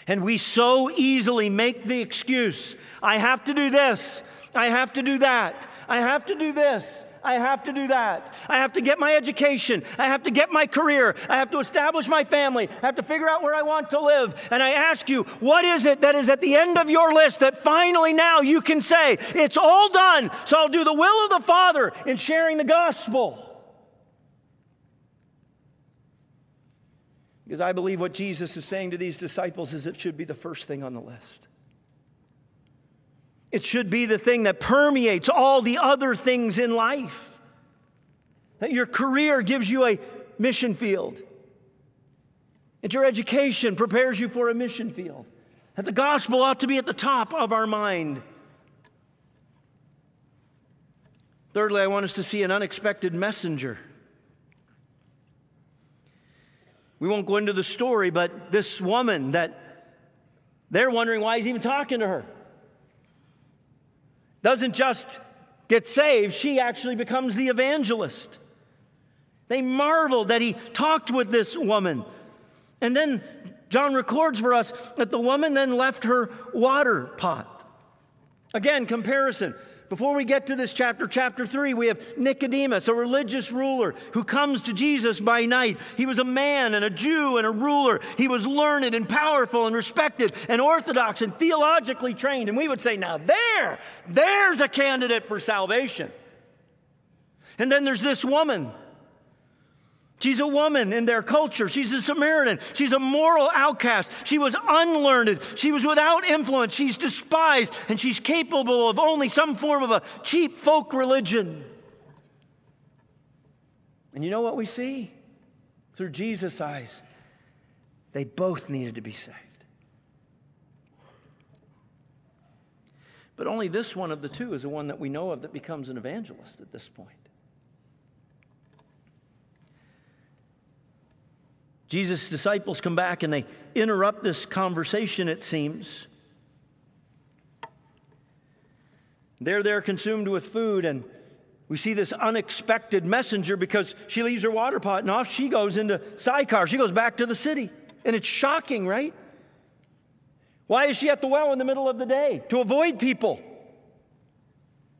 And we so easily make the excuse I have to do this, I have to do that, I have to do this. I have to do that. I have to get my education. I have to get my career. I have to establish my family. I have to figure out where I want to live. And I ask you, what is it that is at the end of your list that finally now you can say, it's all done, so I'll do the will of the Father in sharing the gospel? Because I believe what Jesus is saying to these disciples is it should be the first thing on the list. It should be the thing that permeates all the other things in life. That your career gives you a mission field. That your education prepares you for a mission field. That the gospel ought to be at the top of our mind. Thirdly, I want us to see an unexpected messenger. We won't go into the story, but this woman that they're wondering why he's even talking to her doesn't just get saved, she actually becomes the evangelist. They marveled that he talked with this woman. And then John records for us that the woman then left her water pot. Again, comparison. Before we get to this chapter, chapter 3, we have Nicodemus, a religious ruler who comes to Jesus by night. He was a man and a Jew and a ruler. He was learned and powerful and respected and orthodox and theologically trained. And we would say, now there, there's a candidate for salvation. And then there's this woman She's a woman in their culture. She's a Samaritan. She's a moral outcast. She was unlearned. She was without influence. She's despised, and she's capable of only some form of a cheap folk religion. And you know what we see? Through Jesus' eyes, they both needed to be saved. But only this one of the two is the one that we know of that becomes an evangelist at this point. Jesus' disciples come back and they interrupt this conversation, it seems. They're there consumed with food, and we see this unexpected messenger because she leaves her water pot and off she goes into Sychar. She goes back to the city. And it's shocking, right? Why is she at the well in the middle of the day? To avoid people.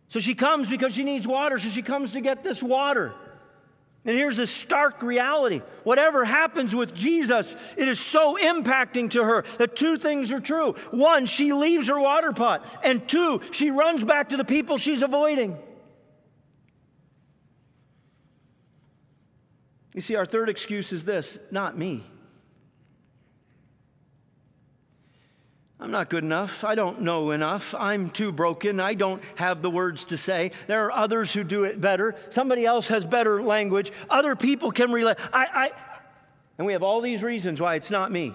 So she comes because she needs water, so she comes to get this water. And here's the stark reality whatever happens with Jesus, it is so impacting to her that two things are true. One, she leaves her water pot, and two, she runs back to the people she's avoiding. You see, our third excuse is this not me. I'm not good enough. I don't know enough. I'm too broken. I don't have the words to say. There are others who do it better. Somebody else has better language. Other people can relate. I, I, and we have all these reasons why it's not me.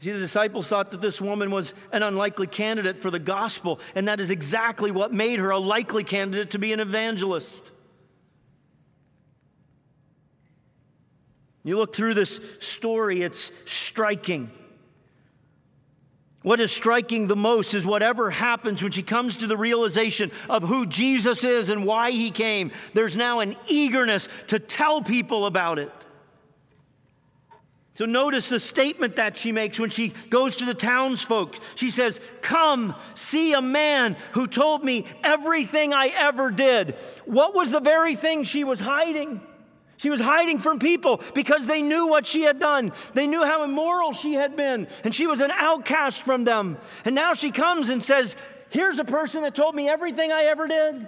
See, the disciples thought that this woman was an unlikely candidate for the gospel, and that is exactly what made her a likely candidate to be an evangelist. You look through this story, it's striking. What is striking the most is whatever happens when she comes to the realization of who Jesus is and why he came, there's now an eagerness to tell people about it. So notice the statement that she makes when she goes to the townsfolk. She says, Come, see a man who told me everything I ever did. What was the very thing she was hiding? She was hiding from people because they knew what she had done. They knew how immoral she had been, and she was an outcast from them. And now she comes and says, Here's a person that told me everything I ever did.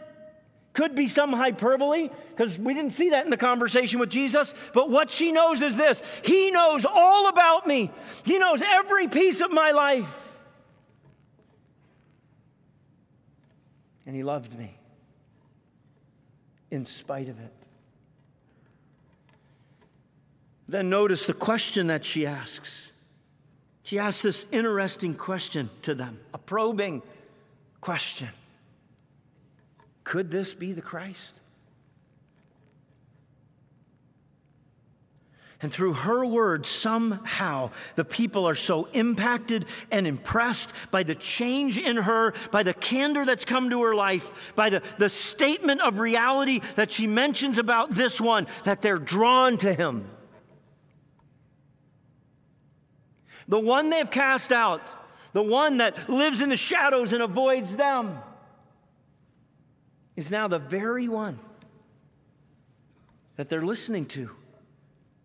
Could be some hyperbole, because we didn't see that in the conversation with Jesus. But what she knows is this He knows all about me, He knows every piece of my life. And He loved me in spite of it. Then notice the question that she asks. She asks this interesting question to them, a probing question Could this be the Christ? And through her words, somehow the people are so impacted and impressed by the change in her, by the candor that's come to her life, by the, the statement of reality that she mentions about this one, that they're drawn to him. The one they've cast out, the one that lives in the shadows and avoids them, is now the very one that they're listening to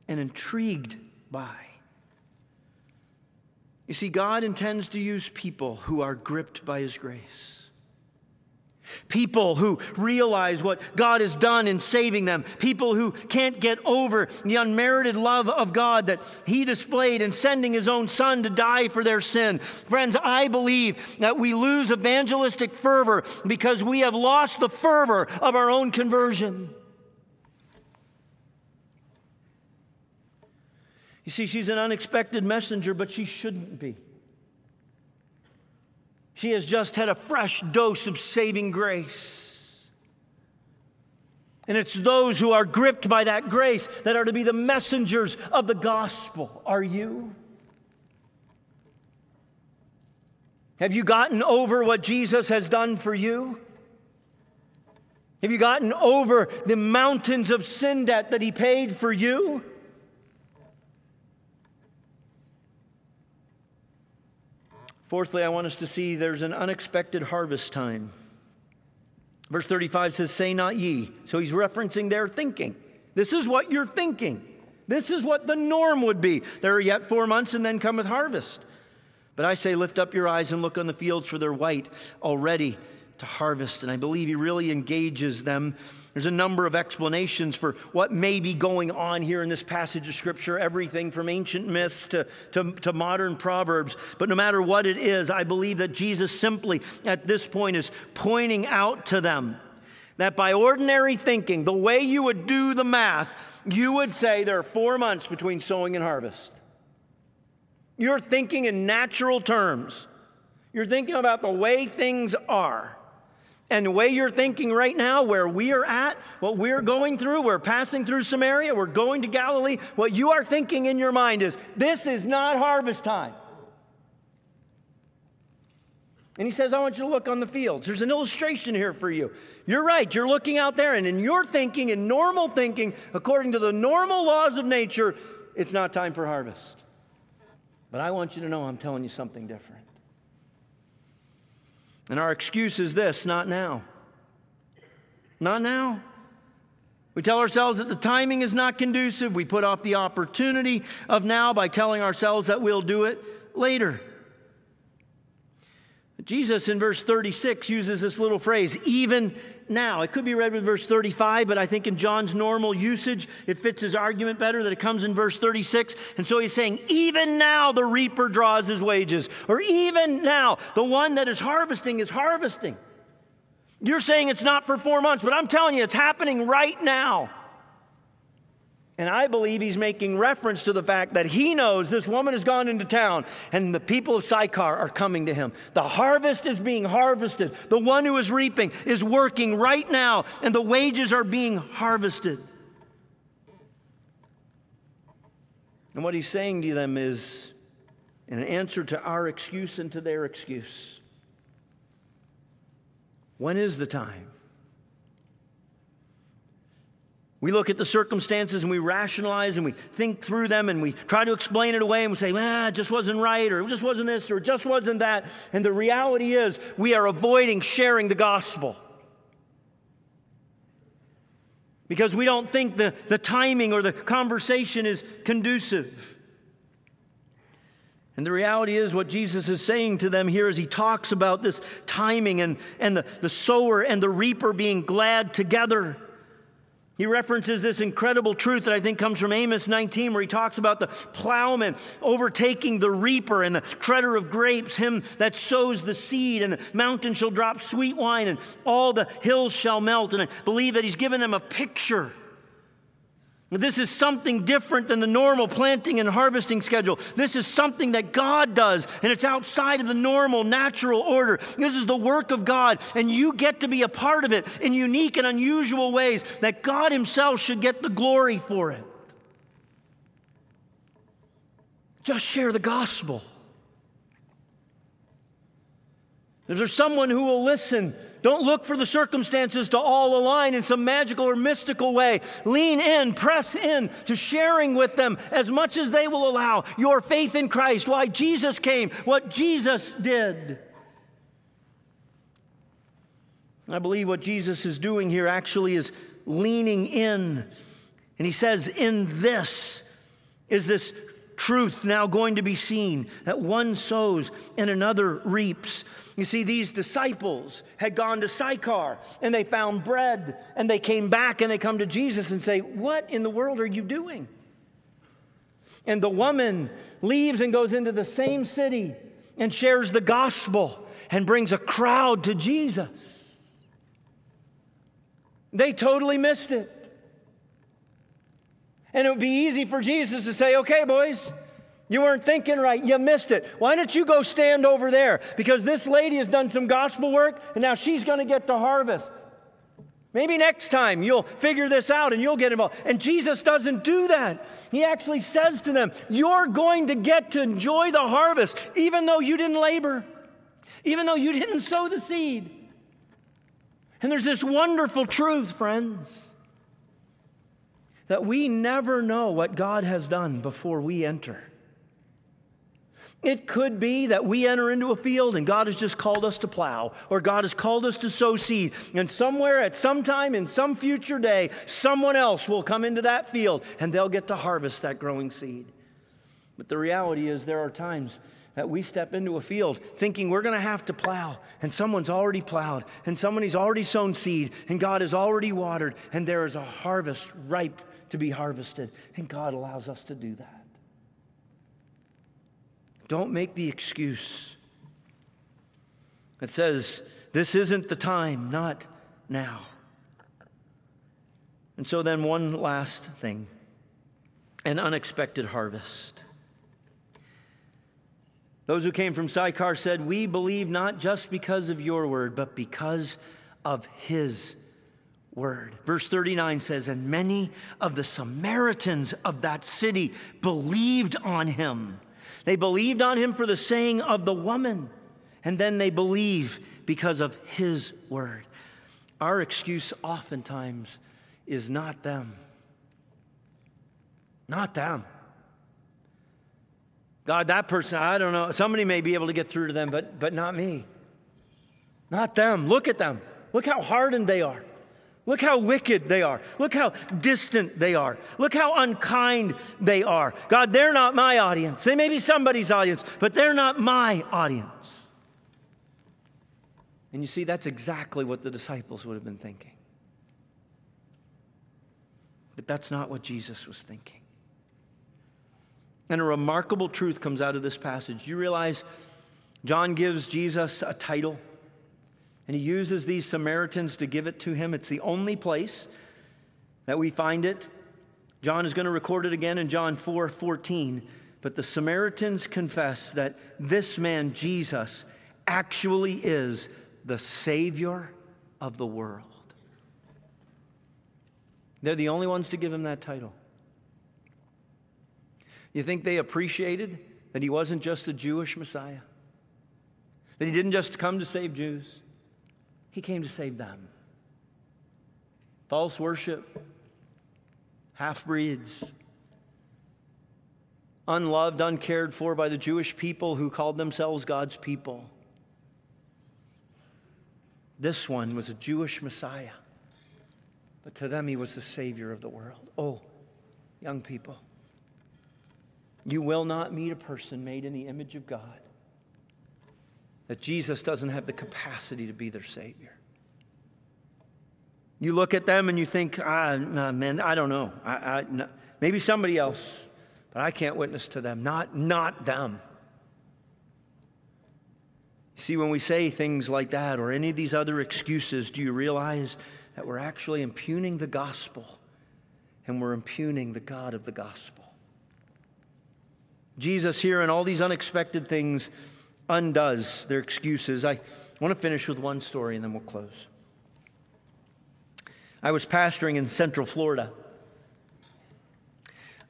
and intrigued by. You see, God intends to use people who are gripped by His grace. People who realize what God has done in saving them. People who can't get over the unmerited love of God that He displayed in sending His own Son to die for their sin. Friends, I believe that we lose evangelistic fervor because we have lost the fervor of our own conversion. You see, she's an unexpected messenger, but she shouldn't be. She has just had a fresh dose of saving grace. And it's those who are gripped by that grace that are to be the messengers of the gospel. Are you? Have you gotten over what Jesus has done for you? Have you gotten over the mountains of sin debt that he paid for you? Fourthly, I want us to see there's an unexpected harvest time. Verse 35 says, Say not ye. So he's referencing their thinking. This is what you're thinking. This is what the norm would be. There are yet four months and then cometh harvest. But I say, Lift up your eyes and look on the fields, for they're white already to harvest. And I believe he really engages them. There's a number of explanations for what may be going on here in this passage of Scripture, everything from ancient myths to, to, to, modern proverbs. But no matter what it is, I believe that Jesus simply at this point is pointing out to them that by ordinary thinking, the way you would do the math, you would say there are four months between sowing and harvest. You're thinking in natural terms. You're thinking about the way things are. And the way you're thinking right now, where we are at, what we're going through, we're passing through Samaria, we're going to Galilee, what you are thinking in your mind is, this is not harvest time. And he says, I want you to look on the fields. There's an illustration here for you. You're right, you're looking out there, and in your thinking, in normal thinking, according to the normal laws of nature, it's not time for harvest. But I want you to know I'm telling you something different. And our excuse is this not now. Not now. We tell ourselves that the timing is not conducive. We put off the opportunity of now by telling ourselves that we'll do it later. Jesus in verse 36 uses this little phrase, even now. It could be read with verse 35, but I think in John's normal usage, it fits his argument better that it comes in verse 36. And so he's saying, even now the reaper draws his wages, or even now the one that is harvesting is harvesting. You're saying it's not for four months, but I'm telling you, it's happening right now. And I believe he's making reference to the fact that he knows this woman has gone into town and the people of Sychar are coming to him. The harvest is being harvested. The one who is reaping is working right now, and the wages are being harvested. And what he's saying to them is an answer to our excuse and to their excuse. When is the time? We look at the circumstances and we rationalize and we think through them and we try to explain it away and we say, well, it just wasn't right or it just wasn't this or it just wasn't that. And the reality is, we are avoiding sharing the gospel because we don't think the, the timing or the conversation is conducive. And the reality is, what Jesus is saying to them here as he talks about this timing and, and the, the sower and the reaper being glad together. He references this incredible truth that I think comes from Amos 19, where he talks about the plowman overtaking the reaper and the treader of grapes, him that sows the seed, and the mountain shall drop sweet wine, and all the hills shall melt. And I believe that he's given them a picture this is something different than the normal planting and harvesting schedule. This is something that God does, and it's outside of the normal, natural order. This is the work of God, and you get to be a part of it in unique and unusual ways that God Himself should get the glory for it. Just share the gospel. If there's someone who will listen, don't look for the circumstances to all align in some magical or mystical way. Lean in, press in to sharing with them as much as they will allow your faith in Christ, why Jesus came, what Jesus did. I believe what Jesus is doing here actually is leaning in. And he says, In this is this truth now going to be seen that one sows and another reaps. You see, these disciples had gone to Sychar and they found bread and they came back and they come to Jesus and say, What in the world are you doing? And the woman leaves and goes into the same city and shares the gospel and brings a crowd to Jesus. They totally missed it. And it would be easy for Jesus to say, okay, boys, You weren't thinking right. You missed it. Why don't you go stand over there? Because this lady has done some gospel work and now she's going to get to harvest. Maybe next time you'll figure this out and you'll get involved. And Jesus doesn't do that. He actually says to them, You're going to get to enjoy the harvest, even though you didn't labor, even though you didn't sow the seed. And there's this wonderful truth, friends, that we never know what God has done before we enter. It could be that we enter into a field and God has just called us to plow, or God has called us to sow seed. And somewhere at some time in some future day, someone else will come into that field and they'll get to harvest that growing seed. But the reality is, there are times that we step into a field thinking we're going to have to plow, and someone's already plowed, and somebody's already sown seed, and God has already watered, and there is a harvest ripe to be harvested, and God allows us to do that. Don't make the excuse. It says, This isn't the time, not now. And so, then, one last thing an unexpected harvest. Those who came from Sychar said, We believe not just because of your word, but because of his word. Verse 39 says, And many of the Samaritans of that city believed on him. They believed on him for the saying of the woman, and then they believe because of his word. Our excuse oftentimes is not them. Not them. God, that person, I don't know. Somebody may be able to get through to them, but, but not me. Not them. Look at them. Look how hardened they are. Look how wicked they are. Look how distant they are. Look how unkind they are. God, they're not my audience. They may be somebody's audience, but they're not my audience. And you see, that's exactly what the disciples would have been thinking. But that's not what Jesus was thinking. And a remarkable truth comes out of this passage. You realize John gives Jesus a title and he uses these Samaritans to give it to him. It's the only place that we find it. John is going to record it again in John 4 14. But the Samaritans confess that this man, Jesus, actually is the Savior of the world. They're the only ones to give him that title. You think they appreciated that he wasn't just a Jewish Messiah? That he didn't just come to save Jews? He came to save them. False worship, half breeds, unloved, uncared for by the Jewish people who called themselves God's people. This one was a Jewish Messiah, but to them he was the Savior of the world. Oh, young people, you will not meet a person made in the image of God that Jesus doesn't have the capacity to be their Savior. You look at them and you think, ah, man, I don't know. I, I, no, maybe somebody else, but I can't witness to them. Not, not them. See, when we say things like that or any of these other excuses, do you realize that we're actually impugning the gospel and we're impugning the God of the gospel? Jesus, here in all these unexpected things, undoes their excuses. I want to finish with one story and then we'll close. I was pastoring in Central Florida.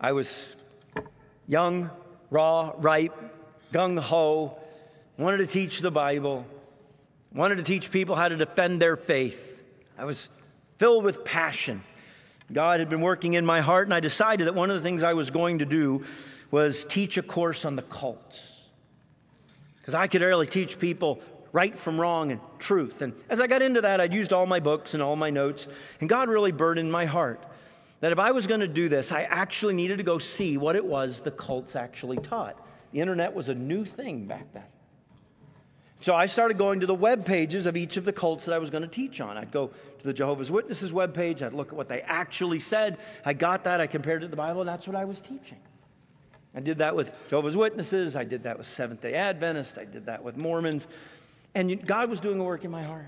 I was young, raw, ripe, gung ho, wanted to teach the Bible, wanted to teach people how to defend their faith. I was filled with passion. God had been working in my heart, and I decided that one of the things I was going to do was teach a course on the cults because I could really teach people right from wrong and truth. And as I got into that, I'd used all my books and all my notes, and God really burdened my heart that if I was going to do this, I actually needed to go see what it was the cults actually taught. The internet was a new thing back then. So I started going to the web pages of each of the cults that I was going to teach on. I'd go to the Jehovah's Witnesses web page, I'd look at what they actually said. I got that, I compared it to the Bible, and that's what I was teaching. I did that with Jehovah's Witnesses. I did that with Seventh day Adventists. I did that with Mormons. And God was doing a work in my heart.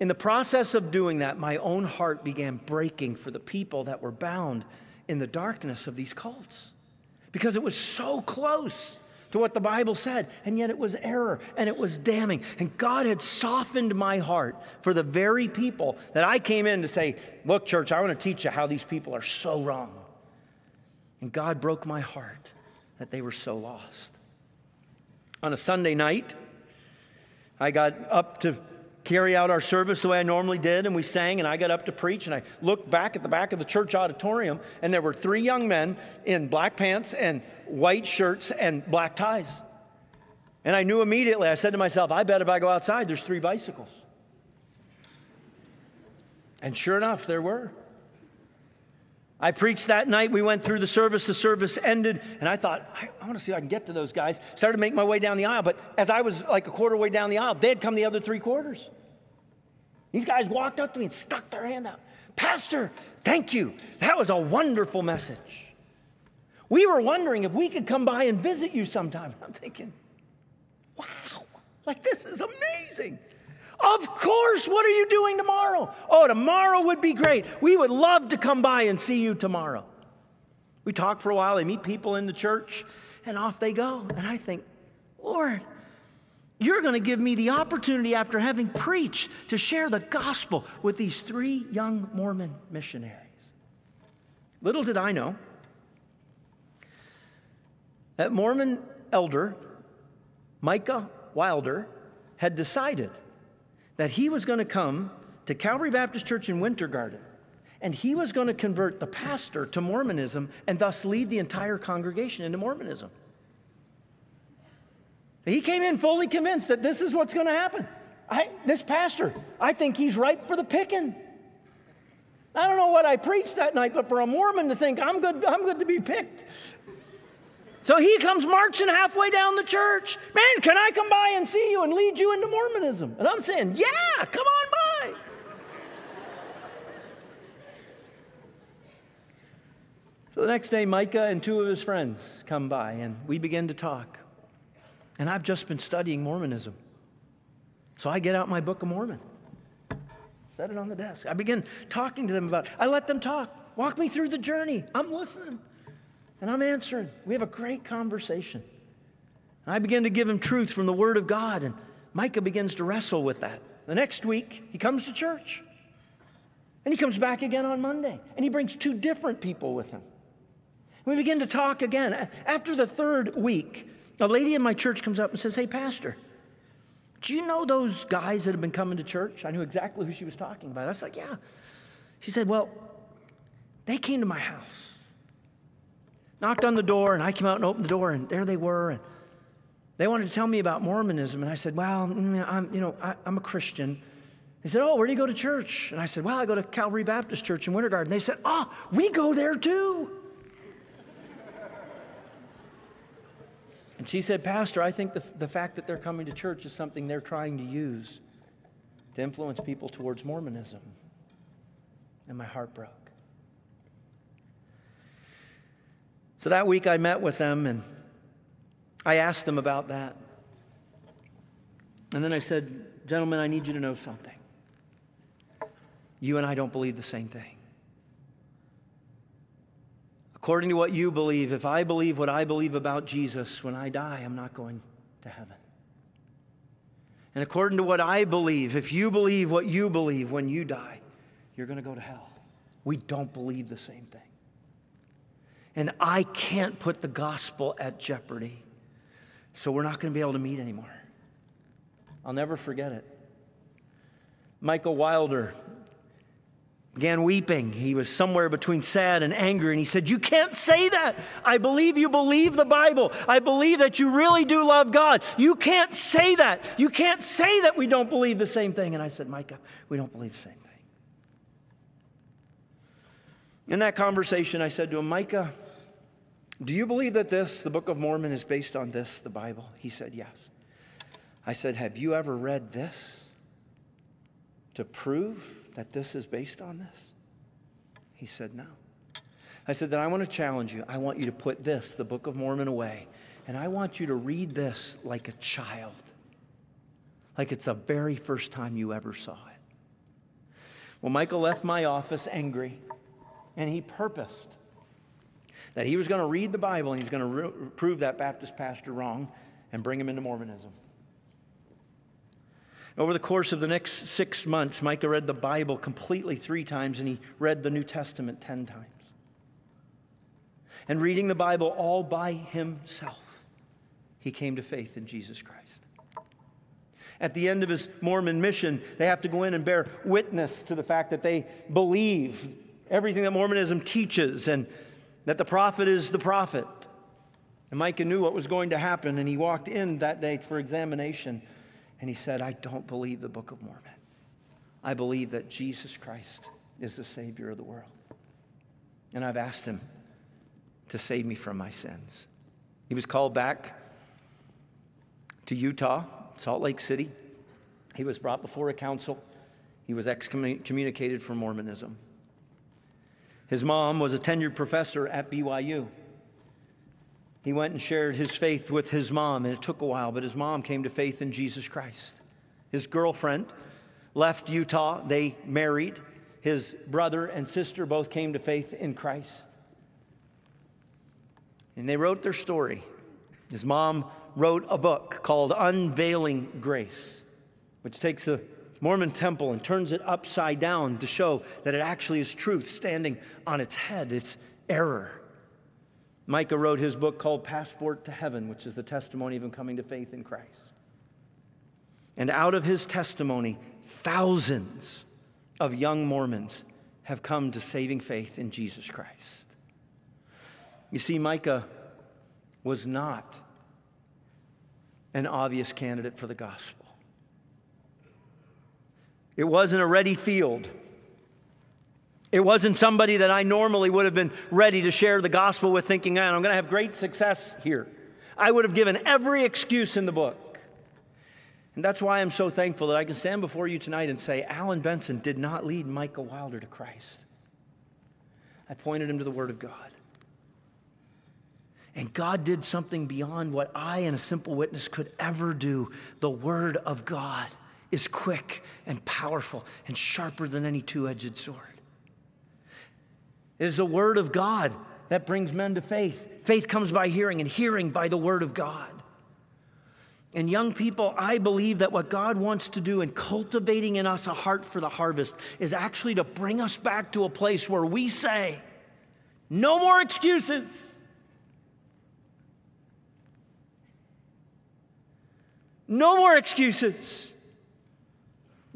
In the process of doing that, my own heart began breaking for the people that were bound in the darkness of these cults. because it was so close to what the Bible said, and yet it was error and it was damning. And God had softened my heart for the very people that I came in to say, Look, church, I want to teach you how these people are so wrong. And God broke my heart that they were so lost. On a Sunday night, I got up to carry out our service the way I normally did, and we sang, and I got up to preach, and I looked back at the back of the church auditorium, and there were three young men in black pants and white shirts and black ties. And I knew immediately, I said to myself, I bet if I go outside, there's three bicycles. And sure enough, there were. I preached that night. We went through the service. The service ended, and I thought, I, I want to see if I can get to those guys. Started to make my way down the aisle, but as I was like a quarter way down the aisle, they had come the other three quarters. These guys walked up to me and stuck their hand out. Pastor, thank you. That was a wonderful message. We were wondering if we could come by and visit you sometime. I'm thinking, wow, like this is amazing. Of course, what are you doing tomorrow? Oh, tomorrow would be great. We would love to come by and see you tomorrow. We talk for a while, they meet people in the church, and off they go. And I think, Lord, you're going to give me the opportunity after having preached to share the gospel with these three young Mormon missionaries. Little did I know that Mormon elder Micah Wilder had decided that he was going to come to Calvary Baptist Church in Winter Garden and he was going to convert the pastor to Mormonism and thus lead the entire congregation into Mormonism. He came in fully convinced that this is what's going to happen. I, this pastor, I think he's ripe for the picking. I don't know what I preached that night, but for a Mormon to think I'm good, I'm good to be picked. So he comes marching halfway down the church. Man, can I come by and see you and lead you into Mormonism? And I'm saying, yeah, come on by. So the next day, Micah and two of his friends come by, and we begin to talk. And I've just been studying Mormonism. So I get out my Book of Mormon, set it on the desk. I begin talking to them about I let them talk. Walk me through the journey. I'm listening. And I'm answering. We have a great conversation. And I begin to give him truth from the Word of God, and Micah begins to wrestle with that. The next week, he comes to church. And he comes back again on Monday, and he brings two different people with him. We begin to talk again. After the third week, a lady in my church comes up and says, Hey, Pastor, do you know those guys that have been coming to church? I knew exactly who she was talking about. I was like, Yeah. She said, Well, they came to my house knocked on the door, and I came out and opened the door, and there they were. And they wanted to tell me about Mormonism, and I said, "Well, mm, I'm, you know, I, am a Christian." They said, "Oh, where do you go to church?" And I said, "Well, I go to Calvary Baptist Church in Winter Garden." They said, "Oh, we go there too." and she said, "Pastor, I think the, the fact that they're coming to church is something they're trying to use to influence people towards Mormonism." And my heart broke. So that week I met with them and I asked them about that. And then I said, Gentlemen, I need you to know something. You and I don't believe the same thing. According to what you believe, if I believe what I believe about Jesus, when I die, I'm not going to heaven. And according to what I believe, if you believe what you believe when you die, you're going to go to hell. We don't believe the same thing. And I can't put the gospel at jeopardy. So we're not going to be able to meet anymore. I'll never forget it. Micah Wilder began weeping. He was somewhere between sad and angry, and he said, You can't say that. I believe you believe the Bible. I believe that you really do love God. You can't say that. You can't say that we don't believe the same thing. And I said, Micah, we don't believe the same thing. In that conversation, I said to him, Micah, do you believe that this, the Book of Mormon, is based on this, the Bible? He said, Yes. I said, Have you ever read this to prove that this is based on this? He said, No. I said, Then I want to challenge you. I want you to put this, the Book of Mormon, away, and I want you to read this like a child, like it's the very first time you ever saw it. Well, Micah left my office angry, and he purposed that he was going to read the Bible and he was going to re- prove that Baptist pastor wrong and bring him into Mormonism. Over the course of the next six months, Micah read the Bible completely three times and he read the New Testament ten times. And reading the Bible all by himself, he came to faith in Jesus Christ. At the end of his Mormon mission, they have to go in and bear witness to the fact that they believe everything that Mormonism teaches and that the prophet is the prophet. And Micah knew what was going to happen, and he walked in that day for examination, and he said, I don't believe the Book of Mormon. I believe that Jesus Christ is the Savior of the world. And I've asked him to save me from my sins. He was called back to Utah, Salt Lake City. He was brought before a council. He was excommunicated from Mormonism. His mom was a tenured professor at BYU. He went and shared his faith with his mom, and it took a while, but his mom came to faith in Jesus Christ. His girlfriend left Utah. They married. His brother and sister both came to faith in Christ. And they wrote their story. His mom wrote a book called Unveiling Grace, which takes the Mormon temple and turns it upside down to show that it actually is truth standing on its head. It's error. Micah wrote his book called Passport to Heaven, which is the testimony of him coming to faith in Christ. And out of his testimony, thousands of young Mormons have come to saving faith in Jesus Christ. You see, Micah was not an obvious candidate for the gospel. It wasn't a ready field. It wasn't somebody that I normally would have been ready to share the gospel with, thinking, I'm going to have great success here. I would have given every excuse in the book. And that's why I'm so thankful that I can stand before you tonight and say, Alan Benson did not lead Micah Wilder to Christ. I pointed him to the Word of God. And God did something beyond what I and a simple witness could ever do. The Word of God is quick and powerful and sharper than any two edged sword. It is the Word of God that brings men to faith. Faith comes by hearing, and hearing by the Word of God. And young people, I believe that what God wants to do in cultivating in us a heart for the harvest is actually to bring us back to a place where we say, no more excuses. No more excuses.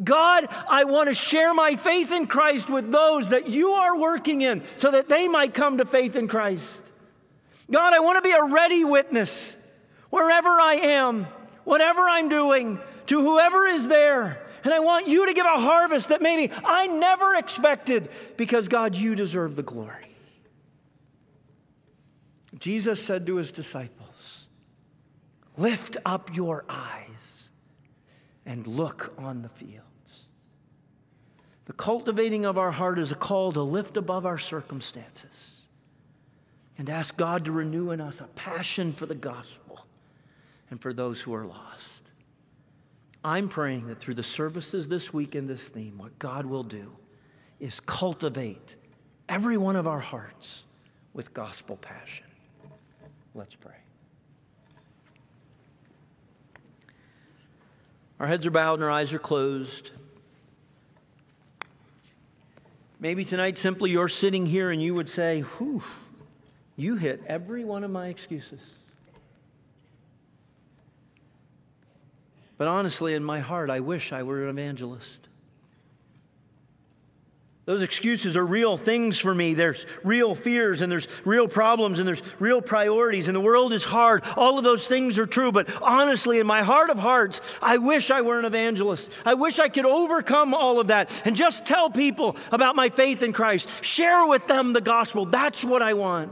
God, I want to share my faith in Christ with those that you are working in so that they might come to faith in Christ. God, I want to be a ready witness wherever I am, whatever I'm doing, to whoever is there. And I want you to give a harvest that maybe I never expected because, God, you deserve the glory. Jesus said to his disciples, Lift up your eyes and look on the fields. The cultivating of our heart is a call to lift above our circumstances and ask God to renew in us a passion for the gospel and for those who are lost. I'm praying that through the services this week in this theme, what God will do is cultivate every one of our hearts with gospel passion. Let's pray. Our heads are bowed and our eyes are closed. Maybe tonight simply you're sitting here and you would say, Whew, you hit every one of my excuses. But honestly, in my heart, I wish I were an evangelist. Those excuses are real things for me. There's real fears and there's real problems and there's real priorities and the world is hard. All of those things are true. But honestly, in my heart of hearts, I wish I were an evangelist. I wish I could overcome all of that and just tell people about my faith in Christ. Share with them the gospel. That's what I want.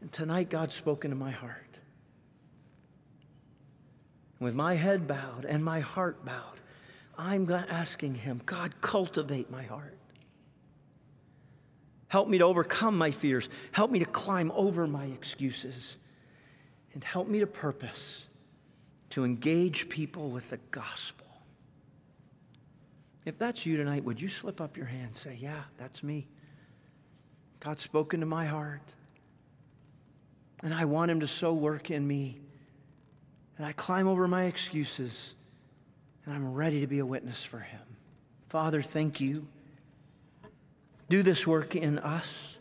And tonight, God's spoken to my heart. With my head bowed and my heart bowed, I'm asking Him, God, cultivate my heart. Help me to overcome my fears. Help me to climb over my excuses. And help me to purpose to engage people with the gospel. If that's you tonight, would you slip up your hand and say, Yeah, that's me? God's spoken to my heart. And I want Him to so work in me. And I climb over my excuses and I'm ready to be a witness for Him. Father, thank you. Do this work in us.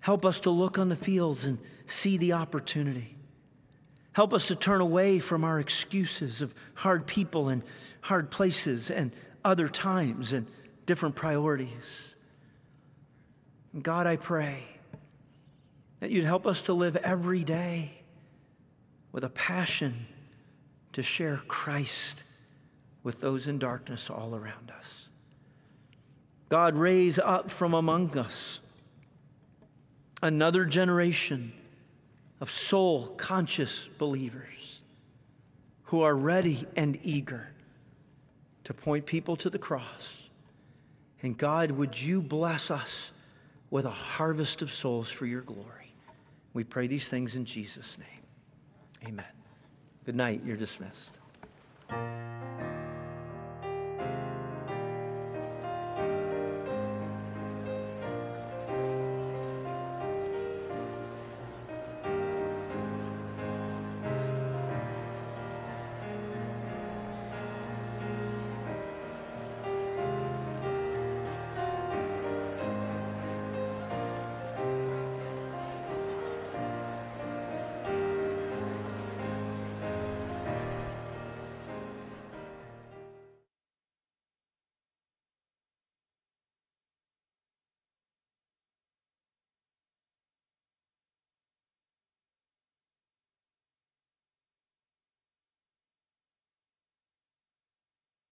Help us to look on the fields and see the opportunity. Help us to turn away from our excuses of hard people and hard places and other times and different priorities. And God, I pray that you'd help us to live every day with a passion to share Christ with those in darkness all around us. God, raise up from among us another generation of soul conscious believers who are ready and eager to point people to the cross. And God, would you bless us with a harvest of souls for your glory? We pray these things in Jesus' name. Amen. Good night. You're dismissed.